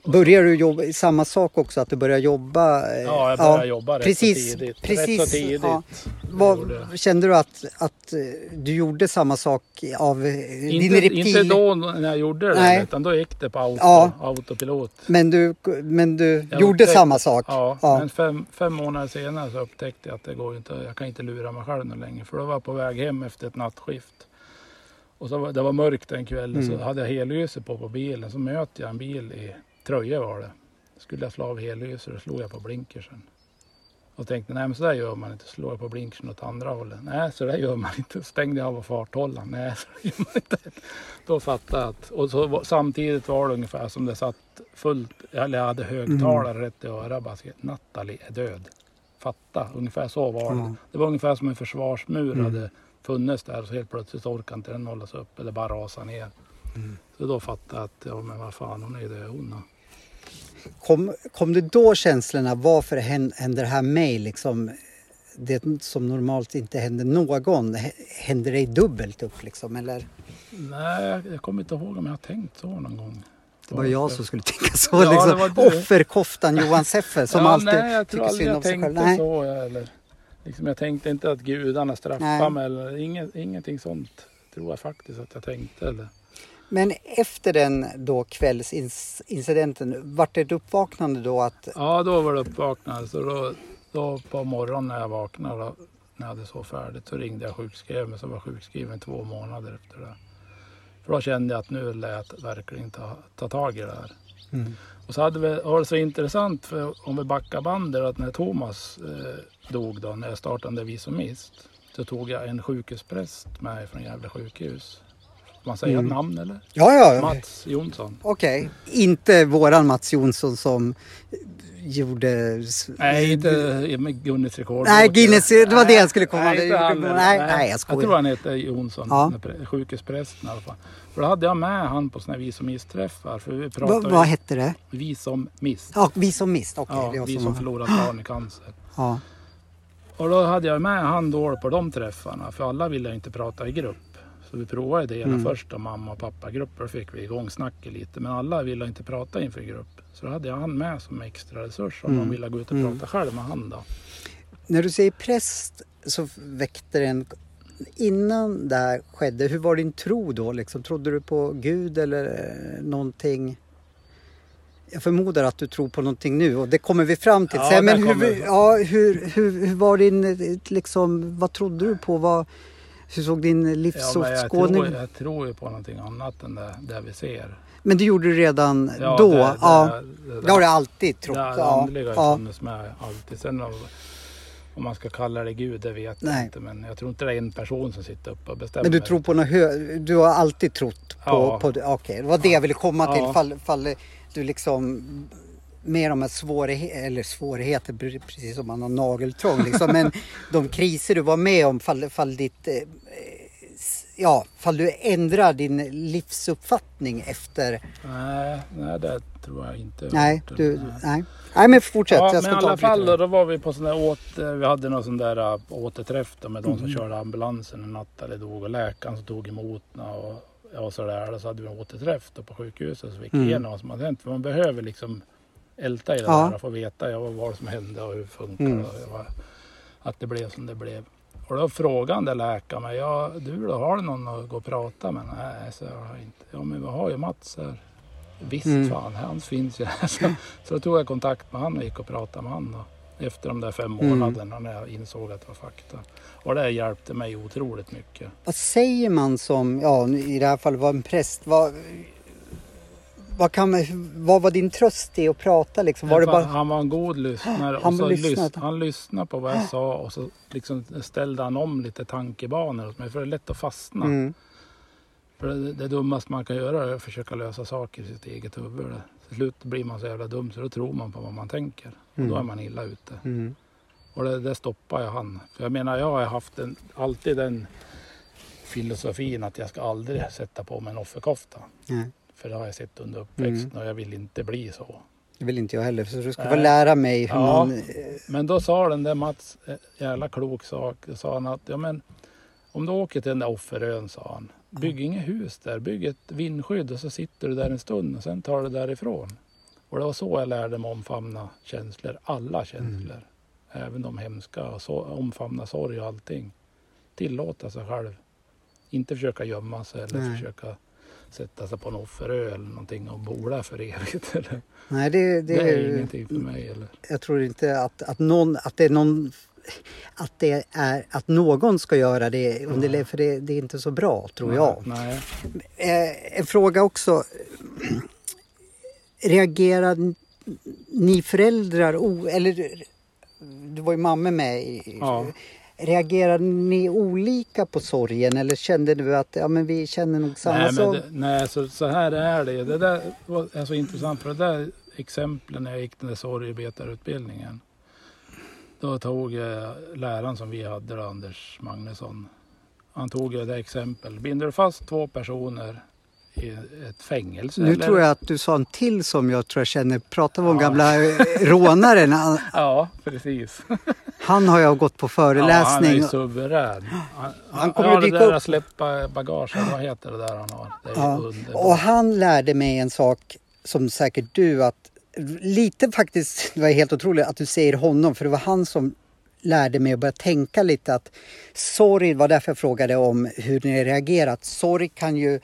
Då. Började du jobba samma sak också, att du började jobba? eh, Ja, jag började jobba rätt precis, så tidigt. Precis, rätt så tidigt. ja. Vad, kände du att, att eh, du gjorde samma sak av eh, din Inte, reptil? inte då när jag gjorde det, Nej. utan då gick det på auto, Ja. autopilot. Men du, men du Jag gjorde upptäckte- samma sak? Ja, Ja. men fem, fem månader senare så upptäckte jag att det går inte, jag kan inte lura mig själv längre. För då var jag på väg hem efter ett nattskift. Och så var, det var mörkt en kväll och Mm. så hade jag hellyset på på bilen. Så möter jag en bil i Tröje var det. Skulle jag slå av hellyset och slog jag på blinkersen. Och tänkte, nej men så där gör man inte. Slår jag på blinkersen åt andra hållet. Nej, så där gör man inte. Stängde jag av farthållaren. Nej, så där gör man inte. Då fattade jag att, och så samtidigt var det ungefär som det satt fullt, eller jag hade högtalare Mm. rätt i örat. Bara skrev, Nathalie är död. Fatta, ungefär så var det. Ja. Det var ungefär som en försvarsmur Mm. hade funnits där och så helt plötsligt orkade inte den hållas upp eller bara rasa ner. Mm. Så då fattade jag att, ja men vad fan hon är ju död hon. Kom, kom det då känslorna, varför hän- händer det här mig? Liksom, det som normalt inte händer någon, händer det dubbelt upp liksom? Eller? Nej, jag, kommer inte ihåg om jag har tänkt så någon gång. Det var jag som skulle tänka så. Ja, liksom. Offerkoftan Johan Seffer som ja, alltid nej, jag tror tycker synd jag om sig tänkte själv. Nej. så. Eller, liksom, jag tänkte inte att gudarna straffar mig eller inget, ingenting sånt. Tror jag faktiskt att jag tänkte. Eller. Men efter den då kvällsincidenten, vart det ett uppvaknande då att Ja, då var det uppvaknande. Så då, då på morgonen när jag vaknade, då, när jag hade så färdigt, så ringde jag sjukskriven mig. Så var jag sjukskriven två månader efter det. För då kände jag att nu lät jag verkligen ta, ta tag i det här. Mm. Och så hade vi, var det så intressant, för om vi backar bandet, att när Thomas eh, dog då, när jag startade Vi som mist, så tog jag en sjukhuspräst med från Gävle sjukhus. Får man säga Mm. namn eller? Ja, ja, Mats Jonsson. okej. Inte våran Mats Jonsson som gjorde... Nej, inte med Guinness rekord. Nej, Guinness, det var det jag skulle komma Nej, han, Nej, nej, jag Jag skojar. tror han heter Jonsson, Ja. sjukhusprästen i alla fall. För då hade jag med han på såna här Vi som missträffar. För vi Va, vad hette det? Vi som mist. Ja, vi som mist. Okej, Ja, vi som som förlorat barn i cancer. Ja. Och då hade jag med han då på de träffarna. För alla ville inte prata i grupp. Så vi provade det Mm. först då, mamma och pappa-grupper. Då fick vi igång snacket lite. Men alla ville inte prata inför grupp. Så då hade jag han med som extra resurs om Mm. de ville gå ut och Mm. prata själv med han då. När du säger präst så väckte det en... Innan det här skedde, hur var din tro då? Liksom? Trodde du på Gud eller eh, någonting? Jag förmodar att du tror på någonting nu och det kommer vi fram till Ja, sen. Men hur, kommer ja, hur, hur, hur var din, eh, liksom, vad trodde du på? Vad, hur såg din Ja, men jag, livsåskådning tror, jag tror ju på någonting annat än det, det vi ser. Men det gjorde du redan Ja, då? det, det, ja, det, det har du alltid trott? Det ja, andliga har ja. funnits med alltid. Sen om, om man ska kalla det Gud, det vet jag Nej. inte. Men jag tror inte det är en person som sitter uppe och bestämmer. Men du tror på något hö- Du har alltid trott på... Ja. på Okej, det var det jag ville komma till. Ja. Fall, fall du liksom med de här svårigheter, eller svårigheter pre- precis som man har nageltrång liksom. Men de kriser du var med om, fall, fall ditt... eh, Ja, fall du ändrar din livsuppfattning efter... Nej, nej, det tror jag inte. Nej, du... Nej. Nej men fortsätt. Ja, jag men i ska alla fall då, då var vi på sån där åter, vi hade någon sån där äh, återträff då med de som Mm. körde ambulansen när Nathalie dog och läkaren som tog emot och, och sådär. Och så hade vi en återträff då på sjukhuset så vi gick Mm. igenom vad som hade hänt. För man behöver liksom älta i det Ja. där och få veta ja, vad var som hände och hur funkar. Mm. Och att det blev som det blev. Och då frågade läkaren mig, ja du då, har du någon att gå och prata med? Nej, så jag har inte. Ja men vi har ju Mats här. visst Mm. fan, han finns ju. så, så då tog jag kontakt med han och gick och pratade med han. Då, efter de där fem Mm. månaderna när jag insåg att det var fakta. Och det hjälpte mig otroligt mycket. Vad säger man som, ja i det här fallet var en präst, vad, vad, kan man, vad var din tröst i att prata liksom? Var det bara, Han var en god lyssnare. Han och lyssnade. lys- han lyssnade på vad jag sa och så liksom ställde han om lite tankebanor åt mig. För det är lätt att fastna. mm, För det, det dummaste man kan göra är att försöka lösa saker i sitt eget huvud. Till slut blir man så jävla dum så då tror man på vad man tänker. Och Mm. då är man illa ute. mm, Och det, det stoppar jag han. För jag menar jag har haft en, alltid den filosofin att jag ska aldrig sätta på mig en offerkofta. nej, För det har jag sett under uppväxten Mm. och jag vill inte bli så. det vill inte jag heller. Så du ska få lära mig hur Ja. man... eh, Men då sa den där Mats, eh, jävla klok sak, sa han att ja, men, om du åker till den där offerön, sa han, bygg inget hus där, bygg ett vindskydd och så sitter du där en stund och sen tar du därifrån. Och det var så jag lärde mig omfamna känslor, alla känslor. Även de hemska, och så, omfamna sorg och allting. Tillåta sig själv. Inte försöka gömma sig eller Nej. försöka sätta sig på en offerö eller någonting och bo där för evigt. Eller. Nej, det, det, Det är ingenting för mig. Eller. jag tror inte att, att, någon, att det är någon... Att det är att någon ska göra det, Nej. för det, det är inte så bra tror jag. Nej. Eh, en fråga också. Reagerar ni föräldrar, o, eller du var ju mamma med i, Ja. Reagerade ni olika på sorgen eller kände du att ja, men vi känner nog samma Nej, det, nej så, så här är det. Det där var, är så intressant för det där exemplen när jag gick den där sorgebetarutbildningen. Då tog eh, läraren som vi hade, då, Anders Magnusson. Han tog ju det exempel. Binder du fast två personer i ett fängelse. Nu eller? tror jag att du sa en till som jag tror jag känner. Pratar vi om Ja. gamla eh, rånaren? Han, Ja, precis. han har jag gått på Ja, han är föreläsning. ju suverän. Han, Han kommer ja, att det dyka där upp. att släppa bagage, vad heter det där han har? Det Ja. och han lärde mig en sak som säkert du att lite faktiskt, det var helt otroligt att du säger honom för det var han som lärde mig att börja tänka lite att sorg var därför jag frågade om hur ni reagerat. Sorg kan ju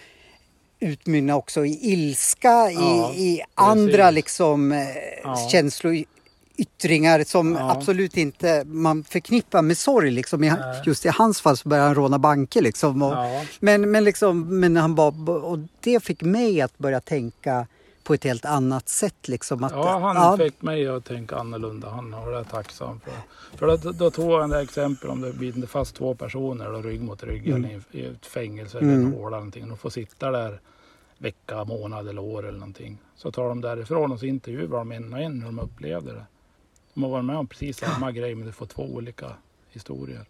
utmynna också i ilska, Ja, i, i andra liksom eh, Ja. känsloyttringar som Ja. absolut inte man förknippar med sorg. Liksom. I, just i hans fall så började han råna banker liksom. Och, men, men, liksom, men han bara, och det fick mig att börja tänka på ett helt annat sätt. Liksom, att, Ja, han ja, fick mig att tänka annorlunda. Han har det tacksam för. För då, då tog han det exempel om det binder fast två personer då, rygg mot rygg Mm. eller i, i ett fängelse eller Mm. en håla eller någonting. De får sitta där vecka, månad eller år eller någonting. Så tar de därifrån och så intervjuar de en och en hur de upplevde det. De har varit med om precis samma grej men de får två olika historier.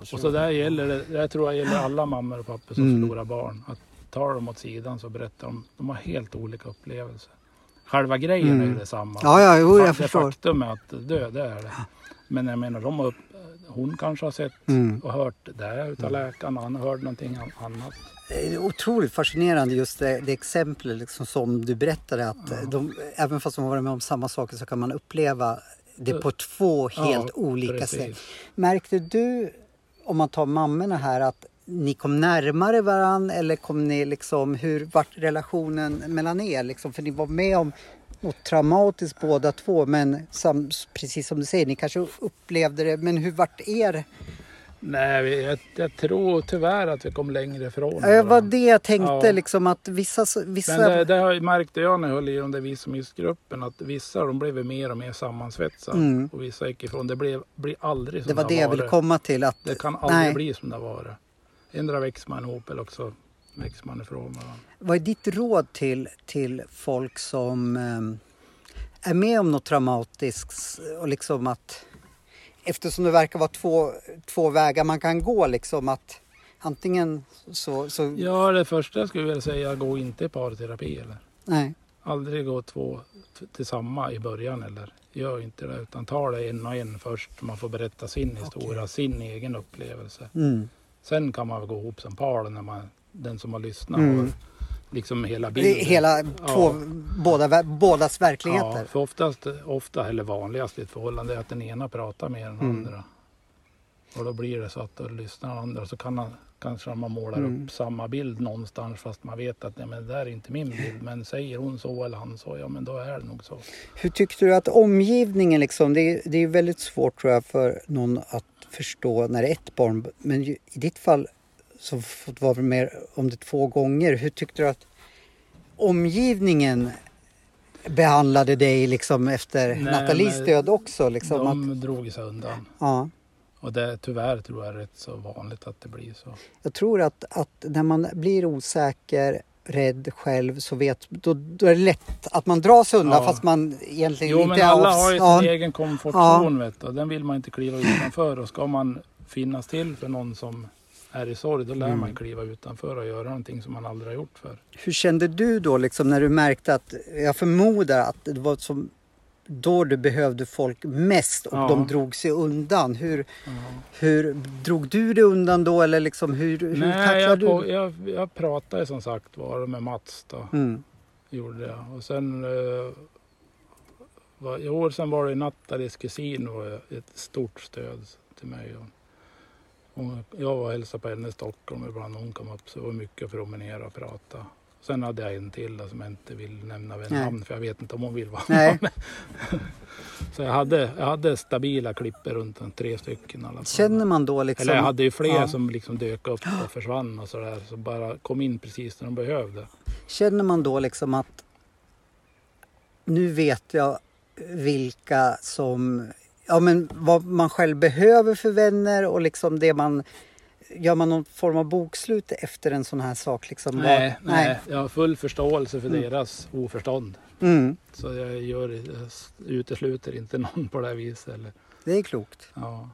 Och så där gäller det, det tror jag gäller alla mammor och pappor som Mm. förlorar barn. Att tar dem åt sidan så berättar de, de har helt olika upplevelser. Själva grejen är ju Mm. detsamma. Ja, ja, jo, jag det förstår. faktum är att dö, det är det. Men jag menar, de har upp, hon kanske har sett Mm. och hört det utav läkaren och han har hört någonting an- annat. Det är otroligt fascinerande just det, det exemplet liksom som du berättade att de, även fast de har varit med om samma saker så kan man uppleva det på två Ja, helt olika precis. sätt. Märkte du, om man tar mammorna här, att ni kom närmare varann eller kom ni liksom, hur vart relationen mellan er? Liksom, för ni var med om något traumatiskt båda två men sam, precis som du säger, ni kanske upplevde det, men hur vart er? Nej, jag, jag tror tyvärr att vi kom längre ifrån det var det jag tänkte Ja. liksom att vissa... vissa Men det, det har- märkte jag när jag höll i de där visumgruppen att vissa de blev mer och mer sammansvetsade. Mm. Och vissa gick ifrån. Det blev, blir aldrig som det var det har jag ville komma till. Att, Det kan aldrig nej. bli som det har varit. Endera växer man ihop eller också växer man ifrån varandra. Vad är ditt råd till, till folk som eh, är med om något traumatiskt och liksom att eftersom det verkar vara två, två vägar man kan gå liksom att antingen så, så Ja, det första jag skulle vilja säga, gå inte i parterapi eller. nej. Aldrig gå två t- till samma i början eller. Gör inte det utan ta det en och en först. Man får berätta sin historia, sin egen upplevelse. Mm. Sen kan man väl gå ihop som par när man, den som har lyssnat Mm. har liksom hela Det bilden. är Hela två, båda, vä- bådas Ja, verkligheter. för oftast, ofta eller vanligast i ett förhållande är att den ena pratar mer än den Mm. andra. Och då blir det så att då lyssnar andra så kan han, kanske man målar Mm. upp samma bild någonstans fast man vet att nej, men det där är inte min bild. Men säger hon så eller han så, ja men då är det nog så. Hur tyckte du att omgivningen liksom, det är, det är väldigt svårt tror jag för någon att förstå när det är ett barn. Men i ditt fall så fått vara med om det två gånger. Hur tyckte du att omgivningen behandlade dig liksom efter Nej, Nathalies men död också? Liksom, att, De drog sig undan. ja. Och det tyvärr tror jag är rätt så vanligt att det blir så. Jag tror att, att när man blir osäker, rädd själv så vet, då, då är det lätt att man drar sig undan Ja. fast man egentligen Jo inte men är alla har ju sin ja. egen komfortzon vet du. den vill man inte kliva utanför. Och ska man finnas till för någon som är i sorg då lär Mm. man kliva utanför och göra någonting som man aldrig har gjort för. Hur kände du då liksom när du märkte att, jag förmodar att det var som då du behövde folk mest och Ja. de drog sig undan. Hur, Ja. hur drog du dig undan då eller liksom hur, hur Nej, tacklade jag, du? jag, jag pratade som sagt var med Mats då. Mm. Gjorde jag. Och sen eh, var, i år sen var det Nattalies kusin och ett stort stöd till mig. Och, jag var och hälsade på henne i Stockholm ibland hon kom upp så det var mycket att promenera och prata. Sen hade jag en till då, som jag inte vill nämna vid Nej. namn för jag vet inte om hon vill vara Nej. med. Så jag hade, jag hade stabila klipper runt en, tre stycken alla. Känner man då liksom... Eller jag hade ju fler Ja. som liksom dök upp och försvann och sådär. Så bara kom in precis när de behövde. Känner man då liksom att nu vet jag vilka som, ja men vad man själv behöver för vänner och liksom det man, gör man någon form av bokslut efter en sån här sak liksom? Vad- Nej, nej, jag har full förståelse för deras oförstånd. Mm, Så jag, gör, jag utesluter inte någon på det här viset. Eller, det är klokt. ja.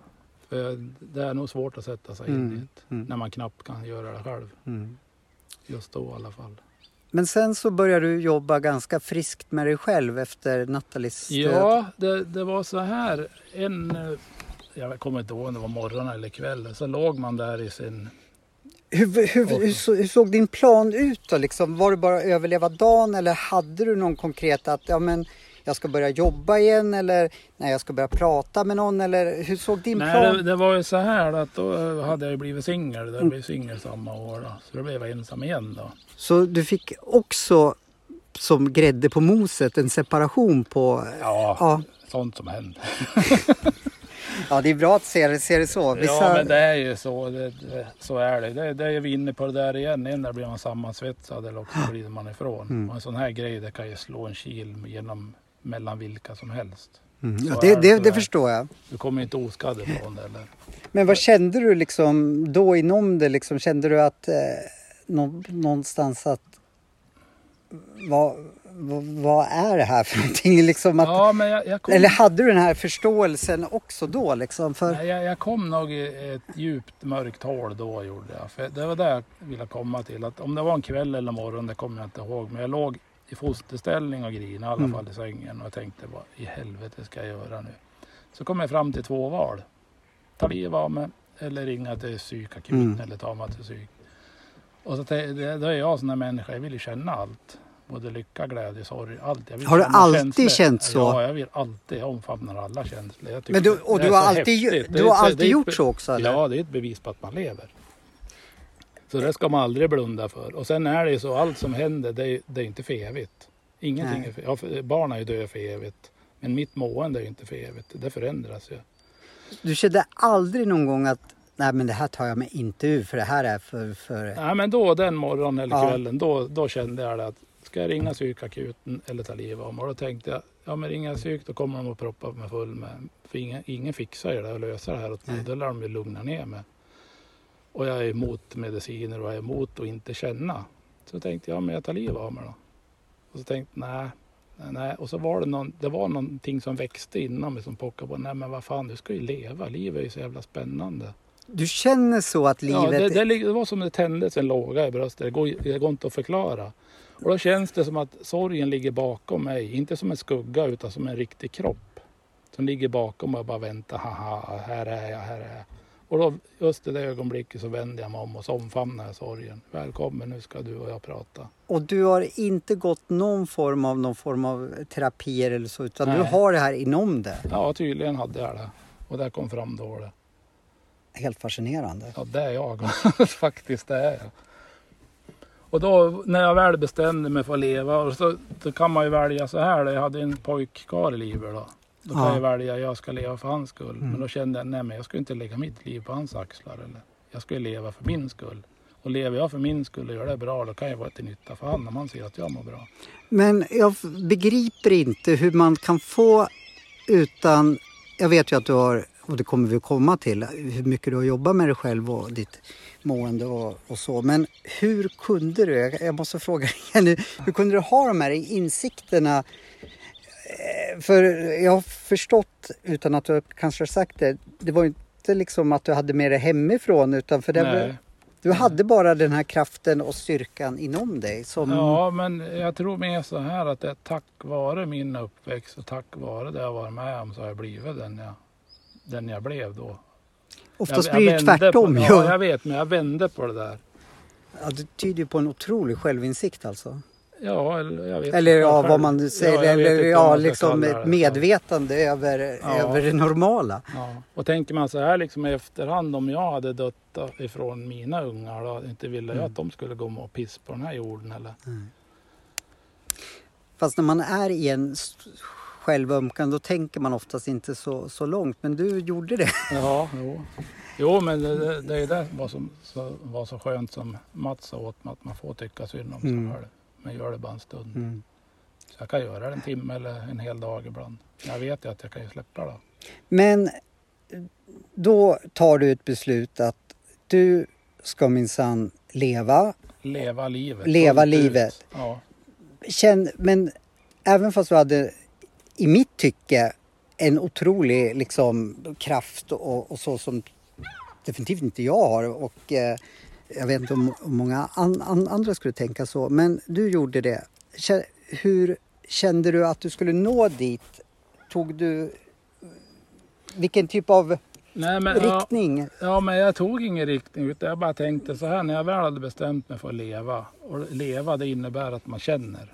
För det är nog svårt att sätta sig in Mm, i det. mm. När man knappt kan göra det själv. Mm. Just då i alla fall. Men sen så börjar du jobba ganska friskt med dig själv efter Nathalies död. Ja, det, det var så här. En, eh, jag kommer inte ihåg om det var morgon eller kväll. Så låg man där i sin Hur, hur, hur, så- hur såg din plan ut då? Liksom, var det bara att överleva dagen eller hade du någon konkret att ja, men jag ska börja jobba igen eller nej, jag ska börja prata med någon eller hur såg din Nej, plan det, det var ju så här att då hade jag blivit singel. Jag blev singel samma år då. Så då blev jag ensam igen då. Så du fick också som grädde på moset en separation på... Ja, Ja, sånt som händer. ja det är bra att se det, se det så. Vissa, Ja, men det är ju så. Det, det, så är det. det. Det är vi inne på det där igen. En blir man sammansvetsad eller också glider man ifrån. Mm. Och en sån här grej det kan ju slå en kil genom mellan vilka som helst. mm, ja, det, det det, förstår jag. Du kommer inte oskadd ifrån det. Eller? Men vad kände du liksom då inom det? Liksom, kände du att eh, nå, någonstans att vad, vad, vad är det här för någonting? Liksom att, Ja, jag, jag kom... Eller hade du den här förståelsen också då? Liksom, för, Nej, jag, jag kom nog i ett djupt mörkt hål då gjorde jag. För det var det jag ville komma till. Att om det var en kväll eller morgon, det kommer jag inte ihåg. Men jag låg i fosterställning och grinade i alla Mm. fall i sängen. Och jag tänkte vad i helvete ska jag göra nu? Så kom jag fram till två val. Ta livet av mig eller ringa till psykakuten Mm. eller ta mig till psyk. Och så då är jag sån här människa, jag vill ju känna allt. Både lycka, glädje, sorg, allt. Har du alltid känslor. känt så? Ja, jag vill alltid. Jag omfamnar alla känslor. Men du, och du har alltid, du har alltid ett gjort så också? Eller? Ja, det är ett bevis på att man lever. Så det ska man aldrig blunda för. Och sen är det ju så, allt som händer, det är, det är inte för evigt. Ingenting Nej. är för, ja, för barn är ju döda för evigt. Men mitt mående är ju inte för evigt. Det förändras ju. Du kände aldrig någon gång att nej men det här tar jag mig inte ur för det här är för... för... Nej, men då den morgonen eller Ja. kvällen, då, då kände jag det att ska jag ringa psykakuten eller ta livet av mig? Och då tänkte jag, ja men ringer jag psyk då kommer de att proppa mig full med, för ingen, ingen fixar ju det och löser det här åt mig. Då lär de ju lugna ner mig. Och jag är emot mediciner och jag är emot att inte känna. Så tänkte jag, ja men jag tar livet av mig då. Och så tänkte jag, nej, nej, nej. Och så var det, någon, det var någonting som växte inom mig som pockade på, nej men vad fan, du ska ju leva, livet är ju så jävla spännande. Du känner så att livet... Ja, det, det, det var som det tändes en låga i bröstet. Det går, det går inte att förklara. Och då känns det som att sorgen ligger bakom mig. Inte som en skugga utan som en riktig kropp. Som ligger bakom och bara väntar. Haha, här är jag, här är jag. Och då, just i det ögonblicket så vände jag mig om och så omfamnade jag sorgen. Välkommen, nu ska du och jag prata. Och du har inte gått någon form av, någon form av terapier eller så utan du Nej. har det här inom det. Ja, tydligen hade jag det. Och det kom fram då det. helt fascinerande. Ja, det är jag. Faktiskt, det är jag. Och då när jag väl bestämde mig för att leva, och så, då kan man ju välja så här. då. Jag hade en pojkkar i livet då. Då kan Ja. jag välja, jag ska leva för hans skull. Mm. Men då kände jag, nej men jag ska inte lägga mitt liv på hans axlar. Eller? Jag ska ju leva för min skull. Och lever jag för min skull och gör det bra, då kan jag vara till nytta för honom om han ser att jag mår bra. Men jag begriper inte hur man kan få utan... Jag vet ju att du har, och det kommer vi komma till, hur mycket du har jobbat med dig själv och ditt mående och, och så. Men hur kunde du, jag- jag måste fråga igen nu, hur kunde du ha de här insikterna? Eh, För jag har förstått, utan att du kanske har sagt det, det var inte liksom att du hade med det hemifrån utan för det var, du hade bara den här kraften och styrkan inom dig som... Ja, men jag tror mer så här att det är tack vare min uppväxt och tack vare det jag varit med om så har jag blivit den jag, den jag blev då. Oftast jag, blir det tvärtom ju. ja, jag vet, men jag vände på det där. Ja, det tyder ju på en otrolig självinsikt alltså. Ja, eller jag vet Eller ja, vad man säger, Ja, jag vet eller ja, vad liksom ett medvetande över, Ja. över det normala. Ja. Och tänker man så här liksom i efterhand om jag hade dött ifrån mina ungar då, inte ville jag Mm. att de skulle gå och piss på den här jorden eller? Fast när man är i en självömkan då tänker man oftast inte så, så långt. Men du gjorde det. Ja, jo. Jo, men det, det, det är det var som så, var så skönt som Mats sa åt mig att man får tycka synd om sig Mm. själv. Men gör det bara en stund. Mm. Så jag kan göra det en timme eller en hel dag ibland. Jag vet ju att jag kan ju släppa det. Men då tar du ett beslut att du ska minsann leva. Leva livet. Leva livet. Ja. Känn, men även fast du hade, i mitt tycke, en otrolig liksom, kraft och, och så som definitivt inte jag har. Och eh, jag vet inte om, många an, an, andra skulle tänka så. Men du gjorde det. Hur kände du att du skulle nå dit? Tog du... Vilken typ av Nej, men, ja, riktning? ja, men jag tog ingen riktning utan jag bara tänkte så här när jag väl hade bestämt mig för att leva. Och leva det innebär att man känner.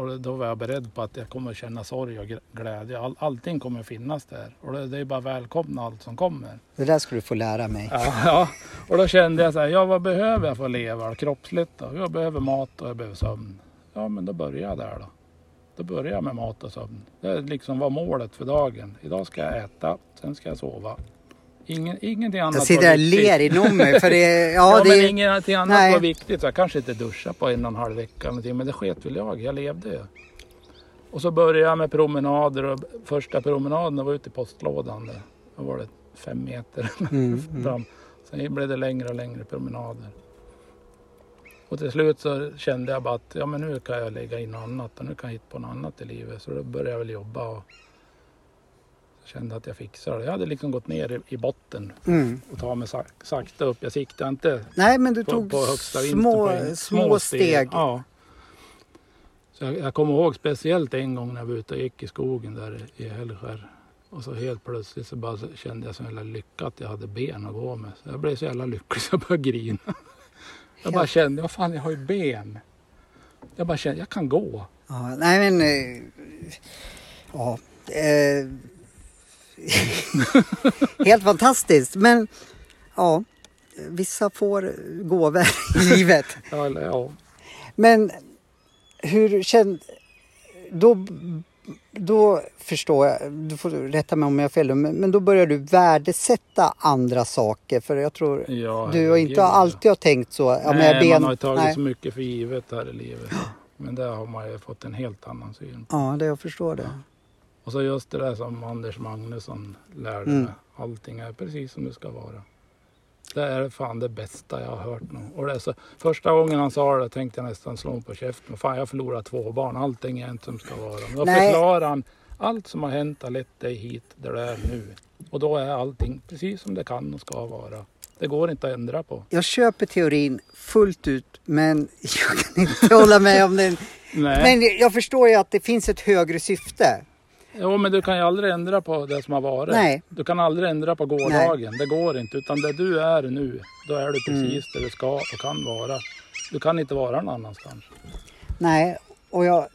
Och då var jag beredd på att jag kommer känna sorg och gl- glädje. All, allting kommer finnas där. Och det, det är bara välkomna allt som kommer. Det där skulle du få lära mig. Ja, ja. Och då kände jag så här, ja vad behöver jag för att leva kroppsligt då? Jag behöver mat och jag behöver sömn. Ja men då börjar jag där då. Då börjar jag med mat och sömn. Det liksom var målet för dagen. Idag ska jag äta, sen ska jag sova. Ingen, ingenting annat Jag sitter och ler inom mig. För det, ja, Ja, det, men ingenting annat nej. var viktigt. Jag kanske inte duschade på en och en halv vecka men det sket väl jag. Jag levde ju. Och så började jag med promenader och första promenaden var ute i postlådan. Där. Då var det fem meter Mm, mm. fram. Sen blev det längre och längre promenader. Och till slut så kände jag bara att ja, men nu kan jag lägga in något annat och nu kan jag hitta på något annat i livet. Så då började jag väl jobba och kände att jag fixade det. Jag hade liksom gått ner i, botten Mm. och ta mig sak, sakta upp. Jag siktade inte Nej, men du på, tog på små, på små steg. Ja. Så jag, jag kommer ihåg speciellt en gång när jag var ute och gick i skogen där i Hällskär. Och så helt plötsligt så bara så kände jag så jävla lycka att jag hade ben att gå med. Så jag blev så jävla lycklig så jag började grina. Jag bara kände, vad fan jag har ju ben. Jag bara kände, jag kan gå. Ja, nej men... eh, Ja. Eh, helt fantastiskt. Men ja, vissa får gåvor i livet. Ja, eller, ja. Men hur kände... Då, då förstår jag, du får rätta mig om jag har fel, men, men då börjar du värdesätta andra saker. För jag tror ja du har inte alltid har tänkt så. Ja, Nej, jag ben, man har tagit nej. så mycket för givet här i livet. Men där har man ju fått en helt annan syn. Ja, det jag förstår det. Och så just det där som Anders Magnusson lärde Mm. mig. Allting är precis som det ska vara. Det är fan det bästa jag har hört nu. Och det så, första gången han sa det tänkte jag nästan slå på käften. Fan jag har förlorat två barn. Allting är inte som det ska vara. Men då förklarar han. Allt som har hänt har lett dig hit där du är nu. Och då är allting precis som det kan och ska vara. Det går inte att ändra på. Jag köper teorin fullt ut men jag kan inte hålla med om den. Nej. Men jag förstår ju att det finns ett högre syfte. Jo, men du kan ju aldrig ändra på det som har varit. Nej. Du kan aldrig ändra på gårdagen. Det går inte. Utan det du är nu, då är du Mm. precis där du ska och kan vara. Du kan inte vara någon annanstans. Nej, och jag